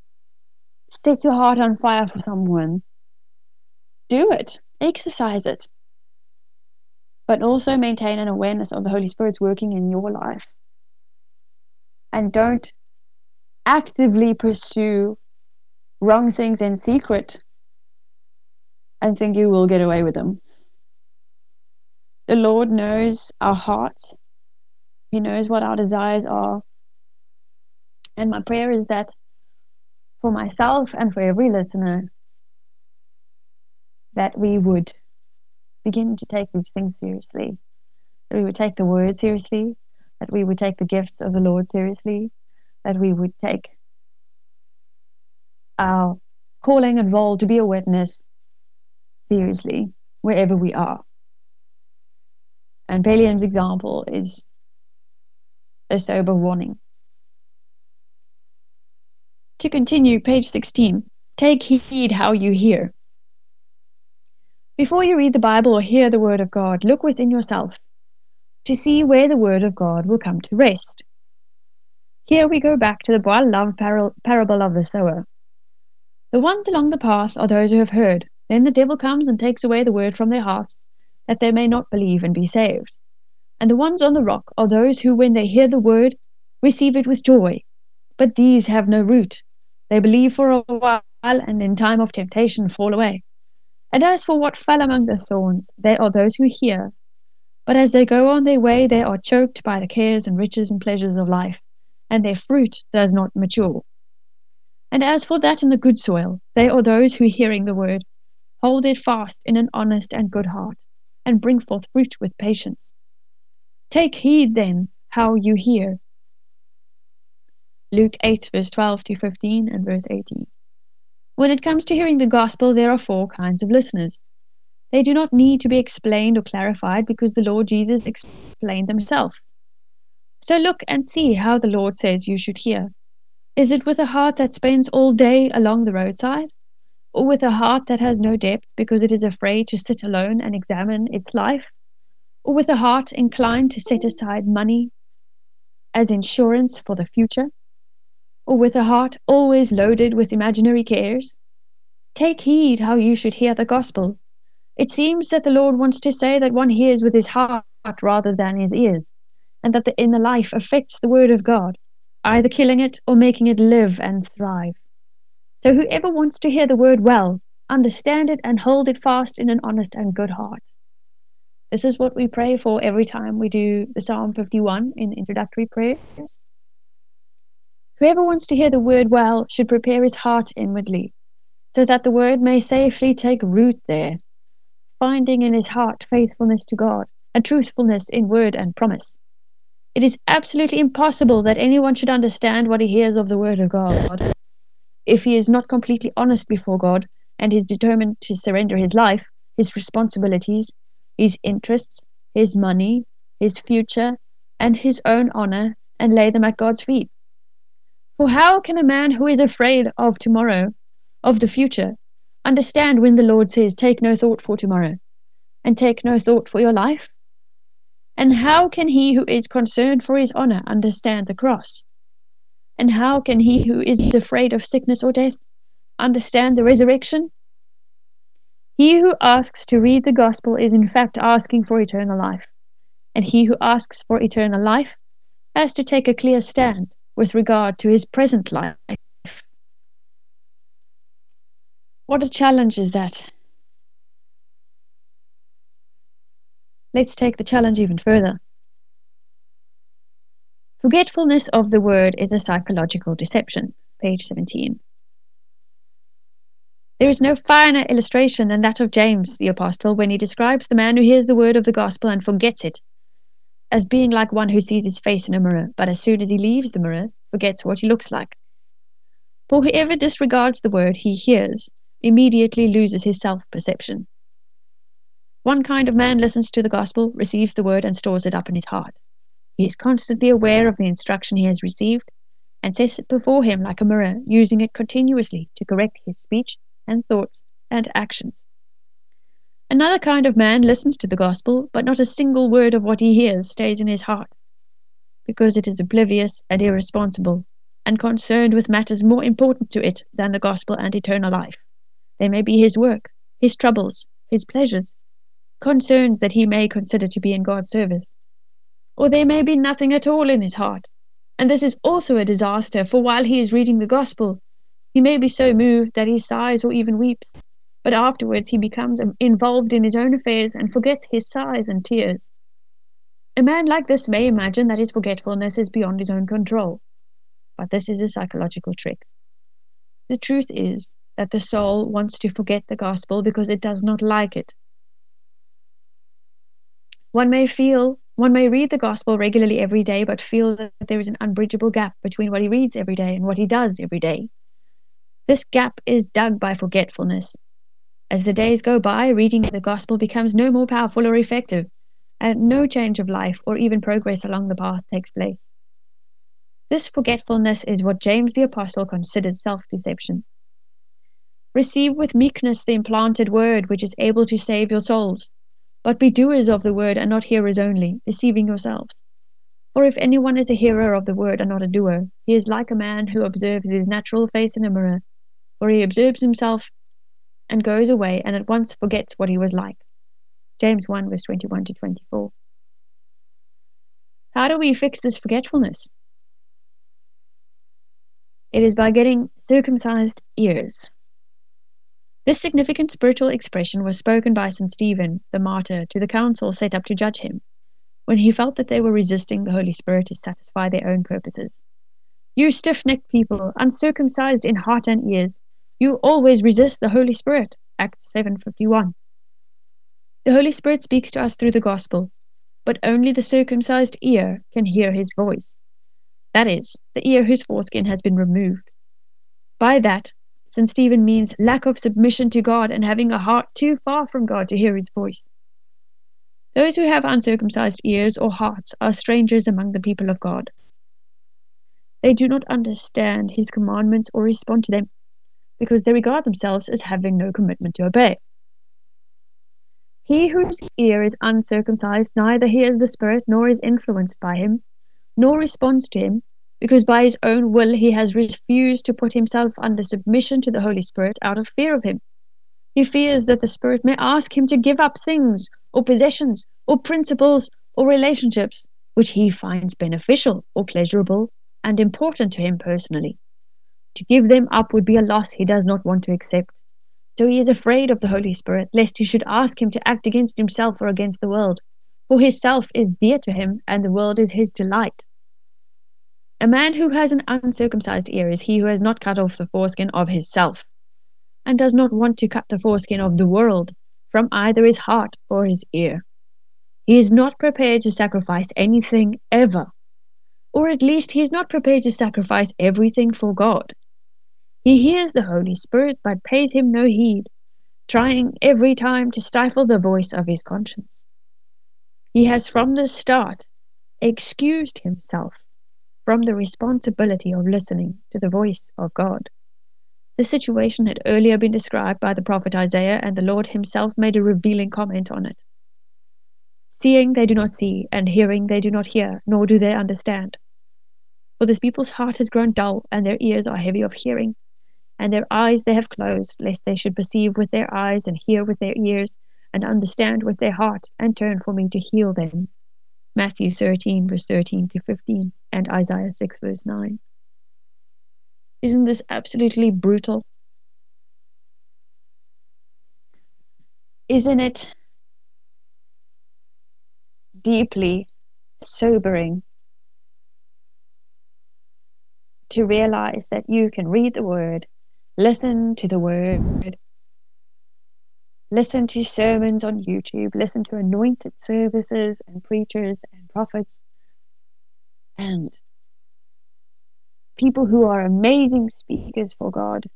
sets your heart on fire for someone, do it, exercise it. But also maintain an awareness of the Holy Spirit's working in your life. And don't actively pursue wrong things in secret and think you will get away with them. The Lord knows our hearts, He knows what our desires are. And my prayer is that for myself and for every listener, that we would begin to take these things seriously, that we would take the word seriously, that we would take the gifts of the Lord seriously, that we would take our calling and role to be a witness seriously wherever we are. And Balaam's example is a sober warning. To continue, page 16, take heed how you hear. Before you read the Bible or hear the Word of God, look within yourself to see where the Word of God will come to rest. Here we go back to the well loved parable of the sower. The ones along the path are those who have heard. Then the devil comes and takes away the word from their hearts, that they may not believe and be saved. And the ones on the rock are those who, when they hear the word, receive it with joy. But these have no root. They believe for a while, and in time of temptation fall away. And as for what fell among the thorns, they are those who hear. But as they go on their way, they are choked by the cares and riches and pleasures of life, and their fruit does not mature. And as for that in the good soil, they are those who, hearing the word, hold it fast in an honest and good heart, and bring forth fruit with patience. Take heed then how you hear. Luke 8, verse 12 to 15, and verse 18. When it comes to hearing the gospel, there are four kinds of listeners. They do not need to be explained or clarified because the Lord Jesus explained them himself. So look and see how the Lord says you should hear. Is it with a heart that spends all day along the roadside? Or with a heart that has no depth because it is afraid to sit alone and examine its life? Or with a heart inclined to set aside money as insurance for the future? Or with a heart always loaded with imaginary cares? Take heed how you should hear the gospel. It seems that the Lord wants to say that one hears with his heart rather than his ears, and that the inner life affects the word of God either killing it or making it live and thrive. So whoever wants to hear the word well, understand it and hold it fast in an honest and good heart. This is what we pray for every time we do the Psalm 51 in introductory prayers. Whoever wants to hear the word well should prepare his heart inwardly, so that the word may safely take root there, finding in his heart faithfulness to God and truthfulness in word and promise. It is absolutely impossible that anyone should understand what he hears of the Word of God if he is not completely honest before God and is determined to surrender his life, his responsibilities, his interests, his money, his future, and his own honor and lay them at God's feet. For how can a man who is afraid of tomorrow, of the future, understand when the Lord says, Take no thought for tomorrow, and take no thought for your life? And how can he who is concerned for his honor understand the cross? And how can he who is afraid of sickness or death understand the resurrection? He who asks to read the gospel is in fact asking for eternal life. And he who asks for eternal life has to take a clear stand with regard to his present life. What a challenge is that! Let's take the challenge even further. Forgetfulness of the word is a psychological deception. Page 17. There is no finer illustration than that of James the Apostle when he describes the man who hears the word of the gospel and forgets it as being like one who sees his face in a mirror, but as soon as he leaves the mirror, forgets what he looks like. For whoever disregards the word he hears immediately loses his self perception. One kind of man listens to the gospel, receives the word, and stores it up in his heart. He is constantly aware of the instruction he has received and sets it before him like a mirror, using it continuously to correct his speech and thoughts and actions. Another kind of man listens to the gospel, but not a single word of what he hears stays in his heart, because it is oblivious and irresponsible, and concerned with matters more important to it than the gospel and eternal life. They may be his work, his troubles, his pleasures, concerns that he may consider to be in God's service. Or there may be nothing at all in his heart. And this is also a disaster, for while he is reading the gospel, he may be so moved that he sighs or even weeps, but afterwards he becomes um, involved in his own affairs and forgets his sighs and tears. A man like this may imagine that his forgetfulness is beyond his own control, but this is a psychological trick. The truth is that the soul wants to forget the gospel because it does not like it. One may feel, one may read the gospel regularly every day, but feel that there is an unbridgeable gap between what he reads every day and what he does every day. This gap is dug by forgetfulness. As the days go by, reading the gospel becomes no more powerful or effective, and no change of life or even progress along the path takes place. This forgetfulness is what James the Apostle considers self deception. Receive with meekness the implanted word which is able to save your souls. But be doers of the word and not hearers only, deceiving yourselves. For if anyone is a hearer of the word and not a doer, he is like a man who observes his natural face in a mirror. For he observes himself and goes away and at once forgets what he was like. James 1, verse 21 to 24. How do we fix this forgetfulness? It is by getting circumcised ears. This significant spiritual expression was spoken by St. Stephen, the martyr, to the council set up to judge him, when he felt that they were resisting the Holy Spirit to satisfy their own purposes. You stiff necked people, uncircumcised in heart and ears, you always resist the Holy Spirit. Acts 7:51. The Holy Spirit speaks to us through the gospel, but only the circumcised ear can hear his voice. That is, the ear whose foreskin has been removed. By that, St. Stephen means lack of submission to God and having a heart too far from God to hear his voice. Those who have uncircumcised ears or hearts are strangers among the people of God. They do not understand his commandments or respond to them because they regard themselves as having no commitment to obey. He whose ear is uncircumcised neither hears the Spirit nor is influenced by him, nor responds to him, because by his own will he has refused to put himself under submission to the Holy Spirit out of fear of him. He fears that the Spirit may ask him to give up things, or possessions, or principles, or relationships which he finds beneficial, or pleasurable, and important to him personally. To give them up would be a loss he does not want to accept. So he is afraid of the Holy Spirit, lest he should ask him to act against himself or against the world. For his self is dear to him, and the world is his delight. A man who has an uncircumcised ear is he who has not cut off the foreskin of his self, and does not want to cut the foreskin of the world from either his heart or his ear. He is not prepared to sacrifice anything ever, or at least he is not prepared to sacrifice everything for God. He hears the Holy Spirit but pays him no heed, trying every time to stifle the voice of his conscience. He has from the start excused himself from the responsibility of listening to the voice of God. The situation had earlier been described by the prophet Isaiah, and the Lord himself made a revealing comment on it. Seeing they do not see, and hearing they do not hear, nor do they understand. For this people's heart has grown dull, and their ears are heavy of hearing, and their eyes they have closed, lest they should perceive with their eyes, and hear with their ears, and understand with their heart, and turn for me to heal them. Matthew 13, verse 13 to 15, and Isaiah 6, verse 9. Isn't this absolutely brutal? Isn't it deeply sobering to realize that you can read the word, listen to the word, listen to sermons on YouTube, listen to anointed services and preachers and prophets and people who are amazing speakers for God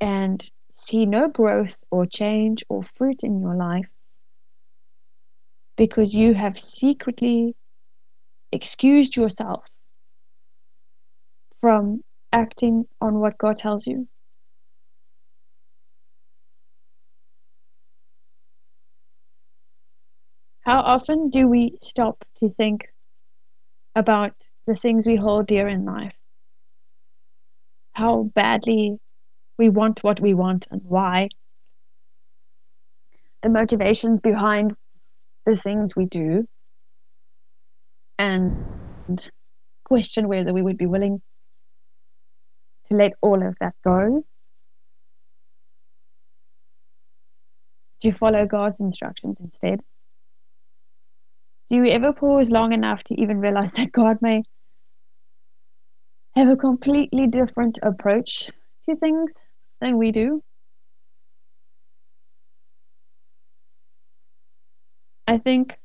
and see no growth or change or fruit in your life because you have secretly excused yourself from acting on what God tells you. How often do we stop to think about the things we hold dear in life? How badly we want what we want and why? The motivations behind the things we do, and question whether we would be willing to let all of that go to follow God's instructions instead? Do you ever pause long enough to even realize that God may have a completely different approach to things than we do? I think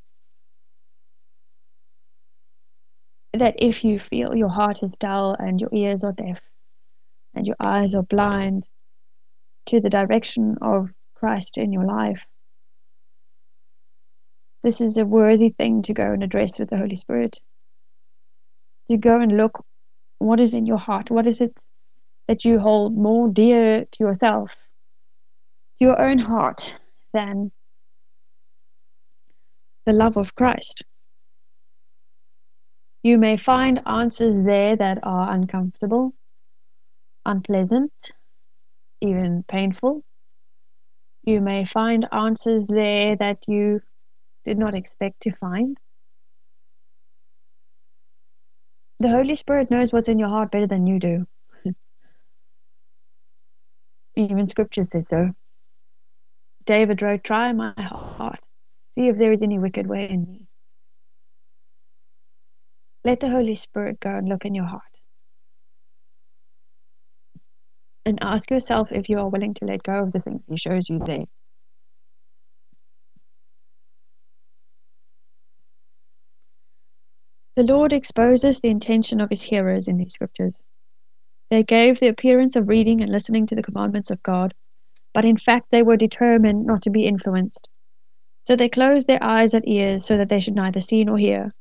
that if you feel your heart is dull and your ears are deaf and your eyes are blind to the direction of Christ in your life, this is a worthy thing to go and address with the Holy Spirit. To go and look what is in your heart, what is it that you hold more dear to yourself, to your own heart, than the love of Christ. You may find answers there that are uncomfortable, unpleasant, even painful. You may find answers there that you did not expect to find. The Holy Spirit knows what's in your heart better than you do. Even scripture says so. David wrote, Try my heart, see if there is any wicked way in me. Let the Holy Spirit go and look in your heart. And ask yourself if you are willing to let go of the things He shows you there. The Lord exposes the intention of his hearers in these scriptures. They gave the appearance of reading and listening to the commandments of God, but in fact they were determined not to be influenced. So they closed their eyes and ears so that they should neither see nor hear.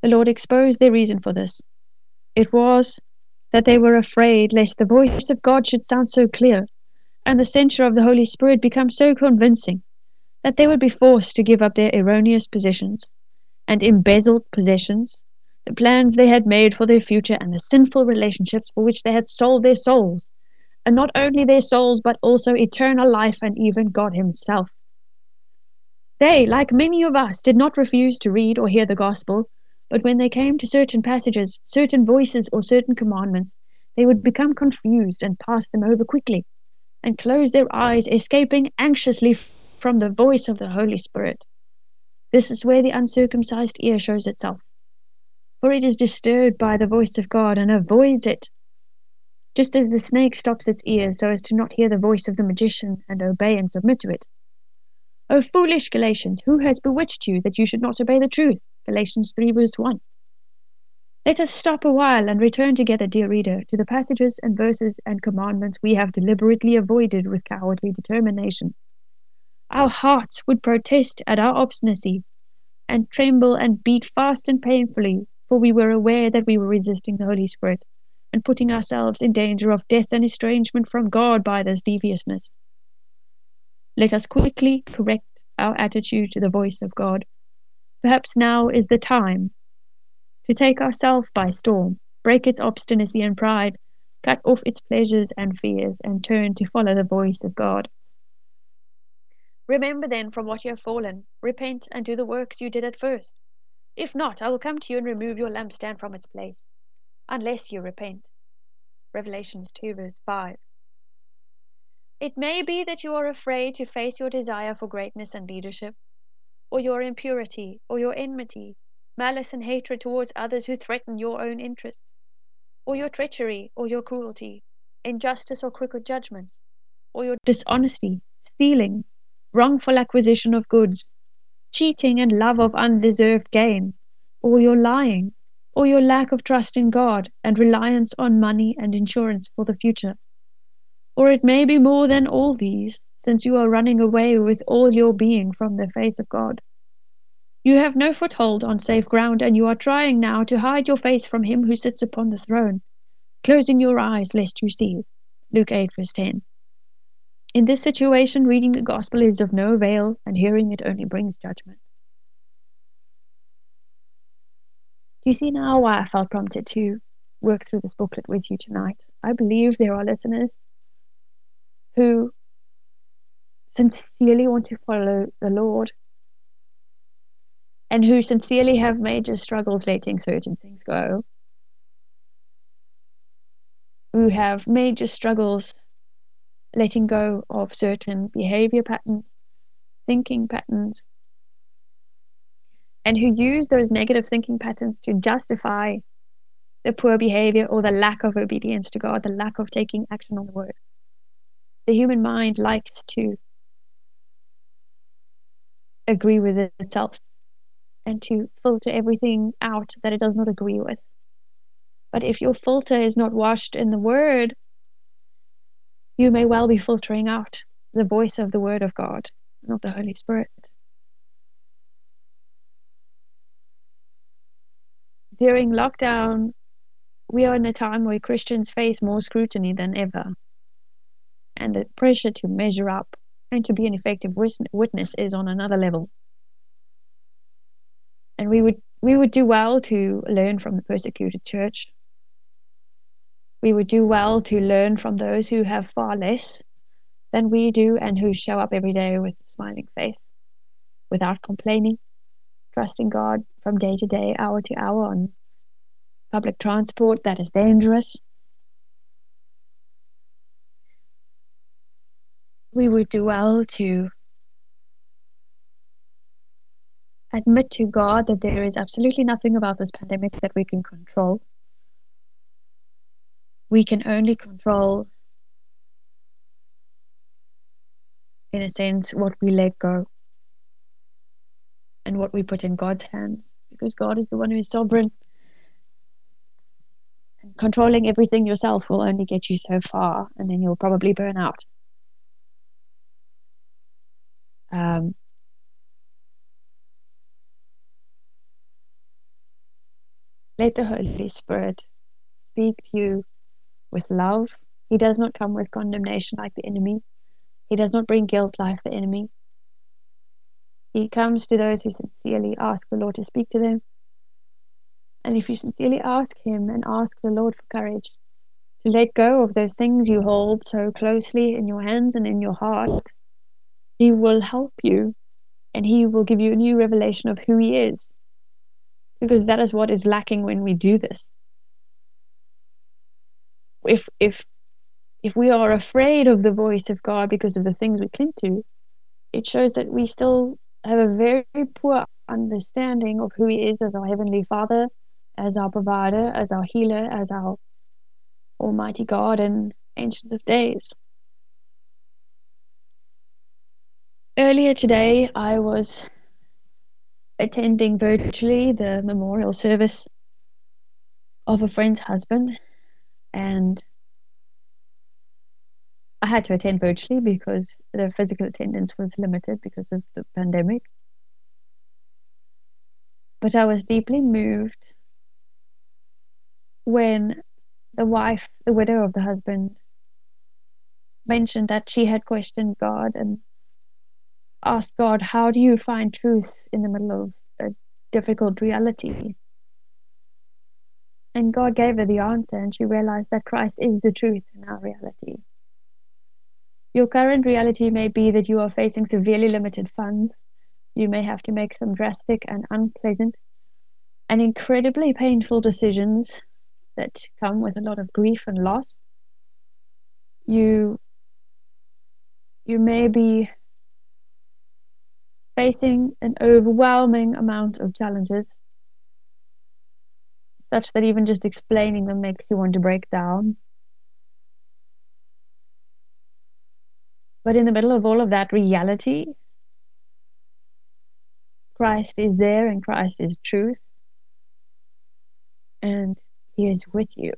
The Lord exposed their reason for this. It was that they were afraid lest the voice of God should sound so clear and the censure of the Holy Spirit become so convincing that they would be forced to give up their erroneous positions and embezzled possessions, the plans they had made for their future, and the sinful relationships for which they had sold their souls, and not only their souls, but also eternal life and even God Himself. They, like many of us, did not refuse to read or hear the gospel, but when they came to certain passages, certain voices, or certain commandments, they would become confused and pass them over quickly, and close their eyes, escaping anxiously from the voice of the Holy Spirit. This is where the uncircumcised ear shows itself, for it is disturbed by the voice of God and avoids it, just as the snake stops its ears so as to not hear the voice of the magician and obey and submit to it. O foolish Galatians, who has bewitched you that you should not obey the truth? Galatians 3 verse 1. Let us stop a while and return together, dear reader, to the passages and verses and commandments we have deliberately avoided with cowardly determination. Our hearts would protest at our obstinacy, and tremble and beat fast and painfully, for we were aware that we were resisting the Holy Spirit, and putting ourselves in danger of death and estrangement from God by this deviousness. Let us quickly correct our attitude to the voice of God. Perhaps now is the time to take ourselves by storm, break its obstinacy and pride, cut off its pleasures and fears, and turn to follow the voice of God. Remember then from what you have fallen, repent, and do the works you did at first. If not, I will come to you and remove your lampstand from its place, unless you repent. Revelations 2, verse 5. It may be that you are afraid to face your desire for greatness and leadership, or your impurity, or your enmity, malice and hatred towards others who threaten your own interests, or your treachery, or your cruelty, injustice or crooked judgments, or your dishonesty, stealing, wrongful acquisition of goods, cheating and love of undeserved gain, or your lying, or your lack of trust in God and reliance on money and insurance for the future. Or it may be more than all these, since you are running away with all your being from the face of God. You have no foothold on safe ground, and you are trying now to hide your face from him who sits upon the throne, closing your eyes lest you see. Luke 8, verse 10. In this situation, reading the gospel is of no avail, and hearing it only brings judgment. Do you see now why I felt prompted to work through this booklet with you tonight? I believe there are listeners who sincerely want to follow the Lord and who sincerely have major struggles letting certain things go, who have major struggles letting go of certain behavior patterns thinking patterns and who use those negative thinking patterns to justify the poor behavior or the lack of obedience to God, the lack of taking action on the word. The human mind likes to agree with itself and to filter everything out that it does not agree with. But if your filter is not washed in the word, you may well be filtering out the voice of the word of God, not the Holy Spirit. During lockdown, we are in a time where Christians face more scrutiny than ever. And the pressure to measure up and to be an effective witness is on another level. And we would we would do well to learn from the persecuted church. We would do well to learn from those who have far less than we do and who show up every day with a smiling face, without complaining, trusting God from day to day, hour to hour on public transport that is dangerous. We would do well to admit to God that there is absolutely nothing about this pandemic that we can control. We can only control, in a sense, what we let go and what we put in God's hands because God is the one who is sovereign controlling everything yourself will only get you so far, and then you'll probably burn out. Um, let the Holy Spirit speak to you with love. He does not come with condemnation like the enemy. He does not bring guilt like the enemy. He comes to those who sincerely ask the Lord to speak to them and if you sincerely ask Him and ask the Lord for courage to let go of those things you hold so closely in your hands and in your heart, He will help you and He will give you a new revelation of who He is. Because that is what is lacking when we do this. If, if, if we are afraid of the voice of God because of the things we cling to, it shows that we still have a very poor understanding of who He is as our Heavenly Father as our provider, as our healer, as our Almighty God and Ancient of Days. Earlier today, I was attending virtually the memorial service of a friend's husband, and I had to attend virtually because the physical attendance was limited because of the pandemic. But I was deeply moved when the wife, the widow of the husband, mentioned that she had questioned God and asked God, How do you find truth in the middle of a difficult reality? And God gave her the answer, and she realized that Christ is the truth in our reality. Your current reality may be that you are facing severely limited funds. You may have to make some drastic and unpleasant and incredibly painful decisions that come with a lot of grief and loss. You you may be facing an overwhelming amount of challenges, such that even just explaining them makes you want to break down. But in the middle of all of that reality, Christ is there and Christ is truth. And he is with you.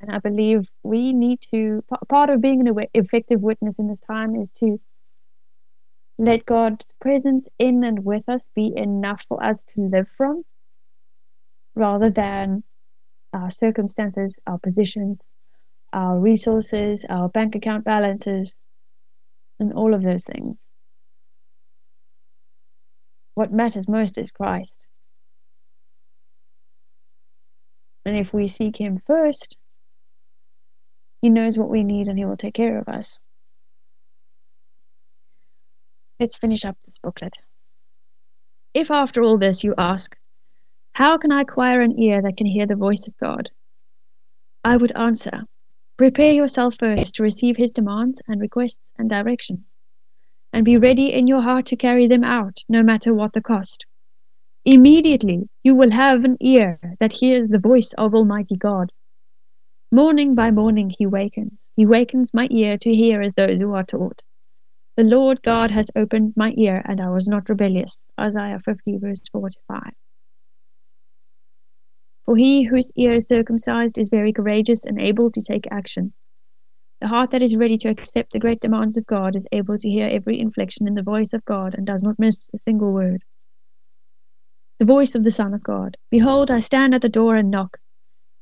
And I believe we need to, part of being an effective witness in this time is to let God's presence in and with us be enough for us to live from rather than our circumstances, our positions, our resources, our bank account balances, and all of those things. What matters most is Christ. And if we seek Him first, He knows what we need and He will take care of us. Let's finish up this booklet. If after all this you ask, How can I acquire an ear that can hear the voice of God? I would answer, Prepare yourself first to receive his demands and requests and directions, and be ready in your heart to carry them out, no matter what the cost. Immediately you will have an ear that hears the voice of Almighty God. Morning by morning he wakens. He wakens my ear to hear as those who are taught. The Lord God has opened my ear, and I was not rebellious. Isaiah 50, verse 45. For he whose ear is circumcised is very courageous and able to take action. The heart that is ready to accept the great demands of God is able to hear every inflection in the voice of God and does not miss a single word. The voice of the Son of God. Behold, I stand at the door and knock.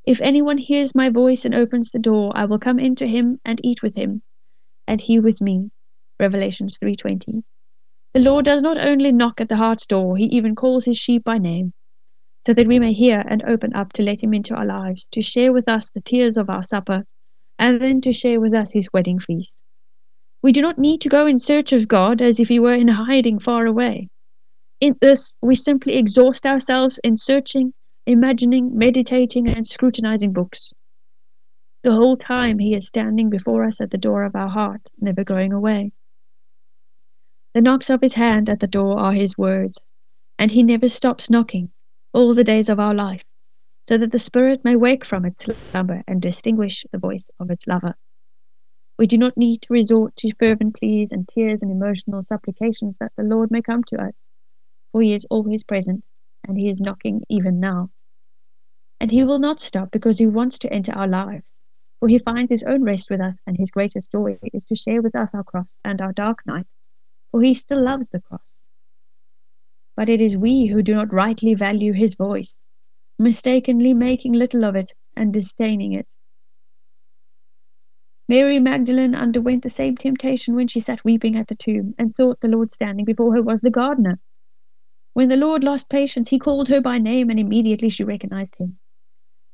If anyone hears my voice and opens the door, I will come into him and eat with him, and he with me. Revelation 3:20. The Lord does not only knock at the heart's door, he even calls his sheep by name, so that we may hear and open up to let him into our lives, to share with us the tears of our supper, and then to share with us his wedding feast. We do not need to go in search of God as if he were in hiding far away. In this, we simply exhaust ourselves in searching, imagining, meditating, and scrutinizing books. The whole time he is standing before us at the door of our heart, never going away. The knocks of his hand at the door are his words, and he never stops knocking all the days of our life, so that the spirit may wake from its slumber and distinguish the voice of its lover. We do not need to resort to fervent pleas and tears and emotional supplications that the Lord may come to us, for he is always present, and he is knocking even now. And he will not stop because he wants to enter our lives, for he finds his own rest with us, and his greatest joy is to share with us our cross and our dark night for he still loves the cross. But it is we who do not rightly value his voice, mistakenly making little of it and disdaining it. Mary Magdalene underwent the same temptation when she sat weeping at the tomb and thought the Lord standing before her was the gardener. When the Lord lost patience, he called her by name and immediately she recognized him.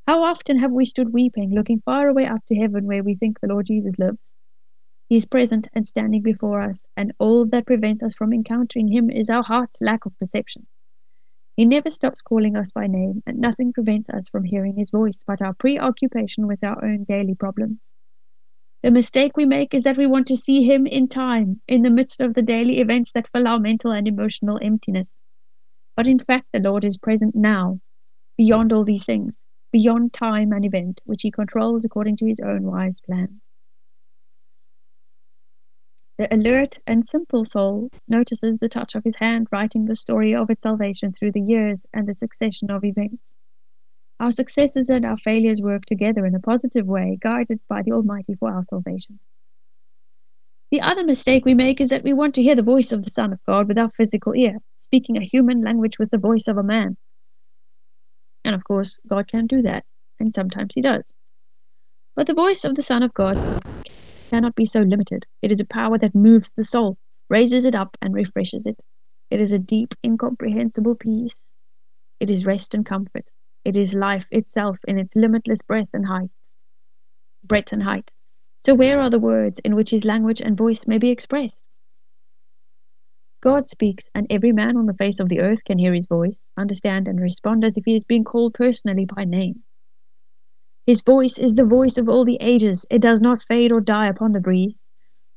How often have we stood weeping, looking far away up to heaven where we think the Lord Jesus lives? He is present and standing before us, and all that prevents us from encountering Him is our heart's lack of perception. He never stops calling us by name, and nothing prevents us from hearing His voice but our preoccupation with our own daily problems. The mistake we make is that we want to see Him in time, in the midst of the daily events that fill our mental and emotional emptiness. But in fact, the Lord is present now, beyond all these things, beyond time and event, which He controls according to His own wise plan. The alert and simple soul notices the touch of his hand writing the story of its salvation through the years and the succession of events. Our successes and our failures work together in a positive way, guided by the Almighty for our salvation. The other mistake we make is that we want to hear the voice of the Son of God with our physical ear, speaking a human language with the voice of a man. And of course, God can do that, and sometimes He does. But the voice of the Son of God cannot be so limited. It is a power that moves the soul, raises it up, and refreshes it. It is a deep, incomprehensible peace. It is rest and comfort. It is life itself in its limitless breadth and height. Breadth and height. So where are the words in which his language and voice may be expressed? God speaks, and every man on the face of the earth can hear his voice, understand, and respond as if he is being called personally by name. His voice is the voice of all the ages. It does not fade or die upon the breeze,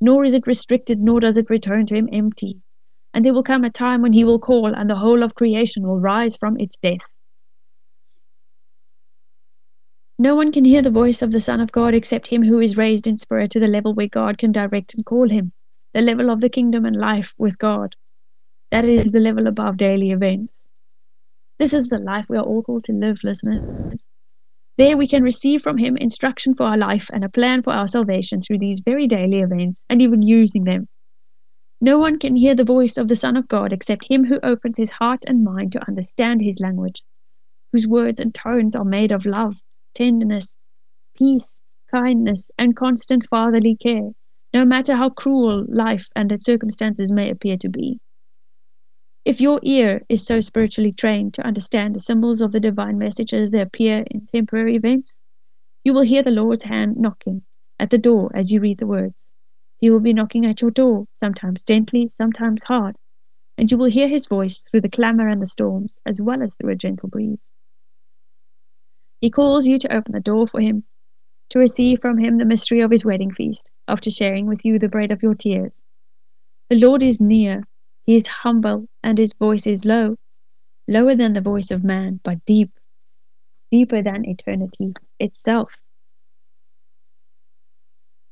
nor is it restricted, nor does it return to him empty. And there will come a time when he will call, and the whole of creation will rise from its death. No one can hear the voice of the Son of God except him who is raised in spirit to the level where God can direct and call him, the level of the kingdom and life with God. That is the level above daily events. This is the life we are all called to live, listeners. There we can receive from Him instruction for our life and a plan for our salvation through these very daily events and even using them. No one can hear the voice of the Son of God except him who opens his heart and mind to understand his language, whose words and tones are made of love, tenderness, peace, kindness, and constant fatherly care, no matter how cruel life and its circumstances may appear to be. If your ear is so spiritually trained to understand the symbols of the divine message as they appear in temporary events, you will hear the Lord's hand knocking at the door as you read the words. He will be knocking at your door, sometimes gently, sometimes hard, and you will hear his voice through the clamor and the storms, as well as through a gentle breeze. He calls you to open the door for him, to receive from him the mystery of his wedding feast, after sharing with you the bread of your tears. The Lord is near, he is humble, and his voice is low, lower than the voice of man, but deep, deeper than eternity itself.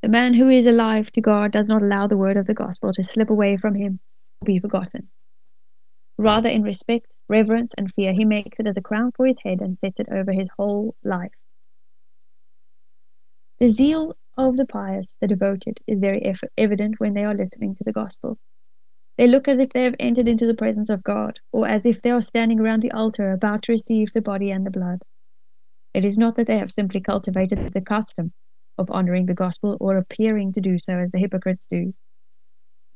The man who is alive to God does not allow the word of the gospel to slip away from him or be forgotten. Rather, in respect, reverence, and fear, he makes it as a crown for his head and sets it over his whole life. The zeal of the pious, the devoted, is very evident when they are listening to the gospel. They look as if they have entered into the presence of God, or as if they are standing around the altar about to receive the body and the blood. It is not that they have simply cultivated the custom of honoring the gospel or appearing to do so as the hypocrites do,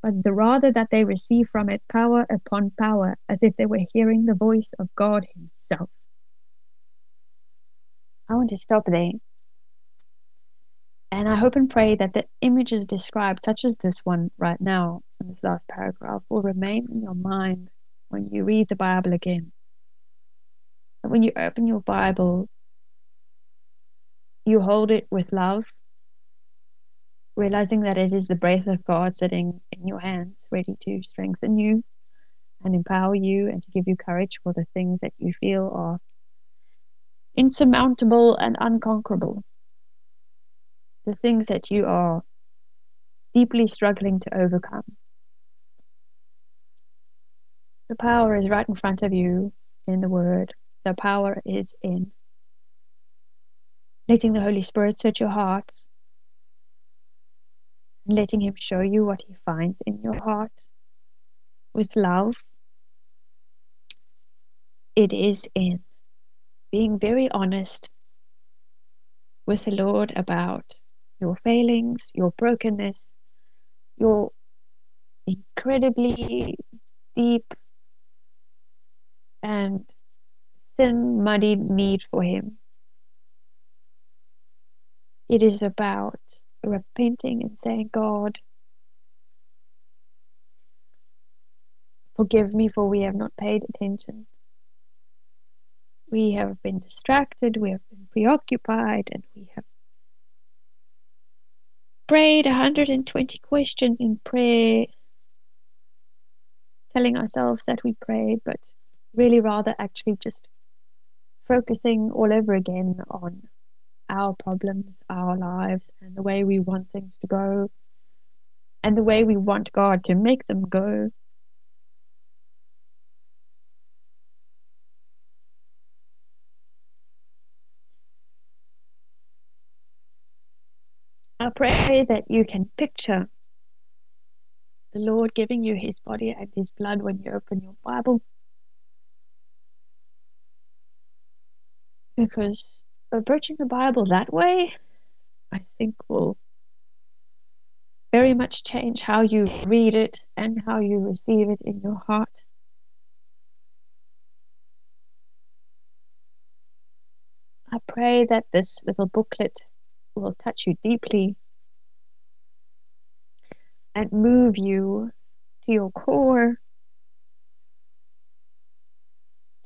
but the rather that they receive from it power upon power as if they were hearing the voice of God Himself. I want to stop there. And I hope and pray that the images described, such as this one right now in this last paragraph, will remain in your mind when you read the Bible again. That when you open your Bible, you hold it with love, realizing that it is the breath of God sitting in your hands, ready to strengthen you and empower you and to give you courage for the things that you feel are insurmountable and unconquerable. The things that you are deeply struggling to overcome. The power is right in front of you in the Word. The power is in letting the Holy Spirit search your heart, and letting Him show you what He finds in your heart with love. It is in being very honest with the Lord about your failings, your brokenness, your incredibly deep and sin muddied need for Him. It is about repenting and saying, God, forgive me for we have not paid attention. We have been distracted, we have been preoccupied, and we have prayed 120 questions in prayer, telling ourselves that we prayed, but really rather actually just focusing all over again on our problems, our lives, and the way we want things to go, and the way we want God to make them go. I pray that you can picture the Lord giving you his body and his blood when you open your Bible. Because approaching the Bible that way, I think will very much change how you read it and how you receive it in your heart. I pray that this little booklet will touch you deeply and move you to your core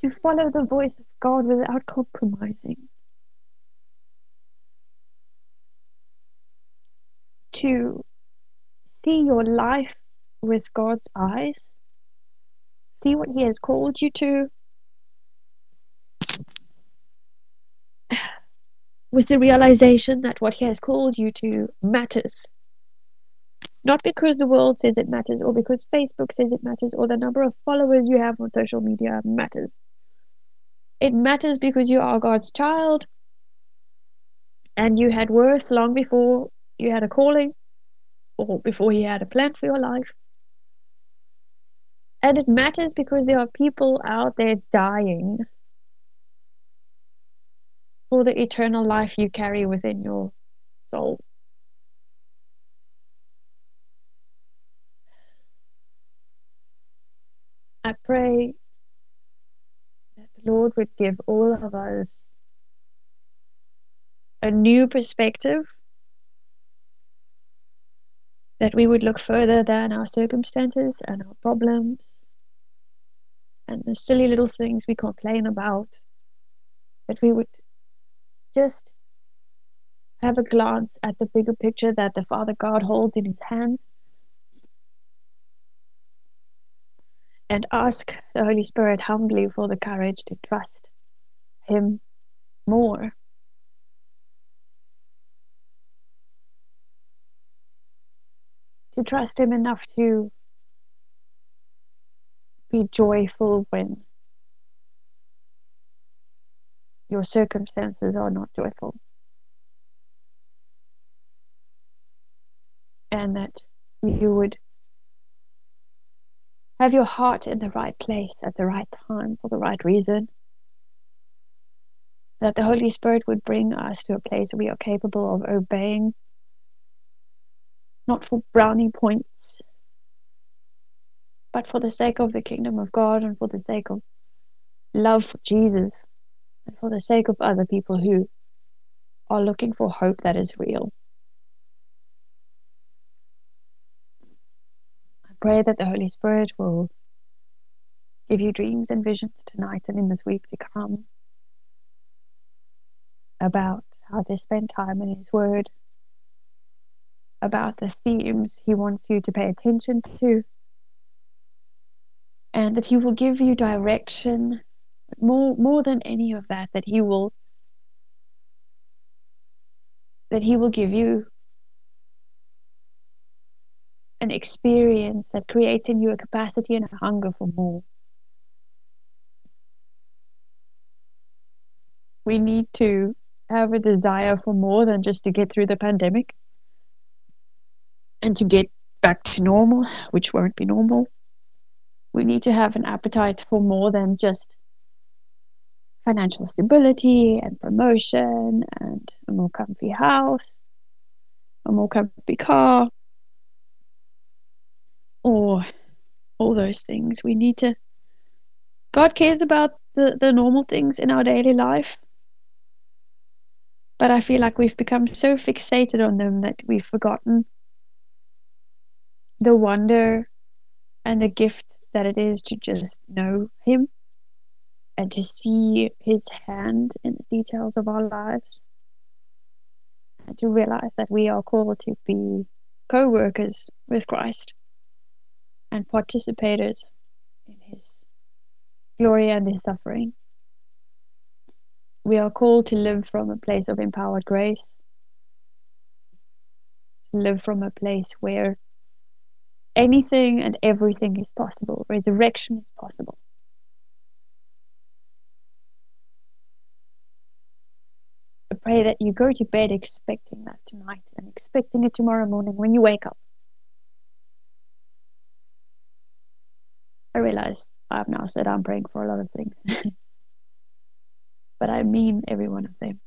to follow the voice of God without compromising. to see your life with God's eyes, see what He has called you to, with the realization that what He has called you to matters. Not because the world says it matters, or because Facebook says it matters, or the number of followers you have on social media matters. It matters because you are God's child and you had worth long before you had a calling or before he had a plan for your life. And it matters because there are people out there dying for the eternal life you carry within your soul. I pray that the Lord would give all of us a new perspective that we would look further than our circumstances and our problems and the silly little things we complain about, that we would just have a glance at the bigger picture that the Father God holds in his hands and ask the Holy Spirit humbly for the courage to trust him more. To trust him enough to be joyful when your circumstances are not joyful. And that you would have your heart in the right place at the right time for the right reason. That the Holy Spirit would bring us to a place where we are capable of obeying, not for brownie points, but for the sake of the kingdom of God and for the sake of love for Jesus and for the sake of other people who are looking for hope that is real. I pray that the Holy Spirit will give you dreams and visions tonight and in this week to come about how to spend time in His Word, about the themes He wants you to pay attention to and that he will give you direction more more than any of that that he will that he will give you an experience that creates in you a capacity and a hunger for more. We need to have a desire for more than just to get through the pandemic and to get back to normal which won't be normal. We need to have an appetite for more than just financial stability and promotion and a more comfy house, a more comfy car, or all those things. We need to. God cares about the, the normal things in our daily life. But I feel like we've become so fixated on them that we've forgotten the wonder and the gift that it is to just know Him and to see His hand in the details of our lives. And to realize that we are called to be co workers with Christ and participators in His glory and His suffering. We are called to live from a place of empowered grace, to live from a place where anything and everything is possible. Resurrection is possible. I pray that you go to bed expecting that tonight and expecting it tomorrow morning when you wake up. I realize I've now said I'm praying for a lot of things, but I mean every one of them.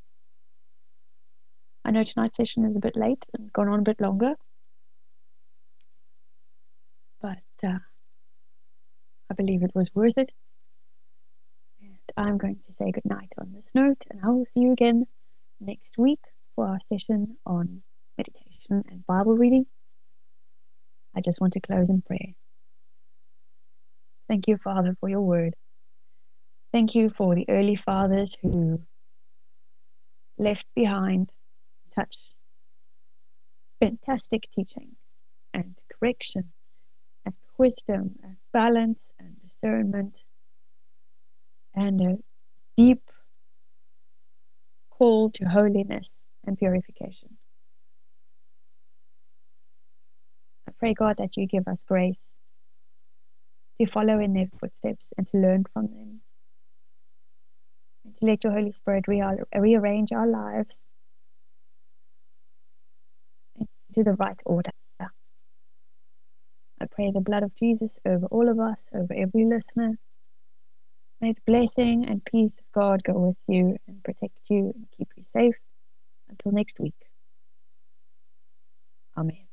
I know tonight's session is a bit late and gone on a bit longer, but uh, I believe it was worth it. And I'm going to say goodnight on this note, and I will see you again next week for our session on meditation and Bible reading. I just want to close in prayer. Thank you, Father, for your word. Thank you for the early fathers who left behind such fantastic teaching and correction and wisdom and balance and discernment and a deep call to holiness and purification. I pray, God, that you give us grace to follow in their footsteps and to learn from them. And to let your Holy Spirit re- rearrange our lives into the right order. I pray the blood of Jesus over all of us, over every listener. May the blessing and peace of God go with you and protect you and keep you safe. Until next week. Amen.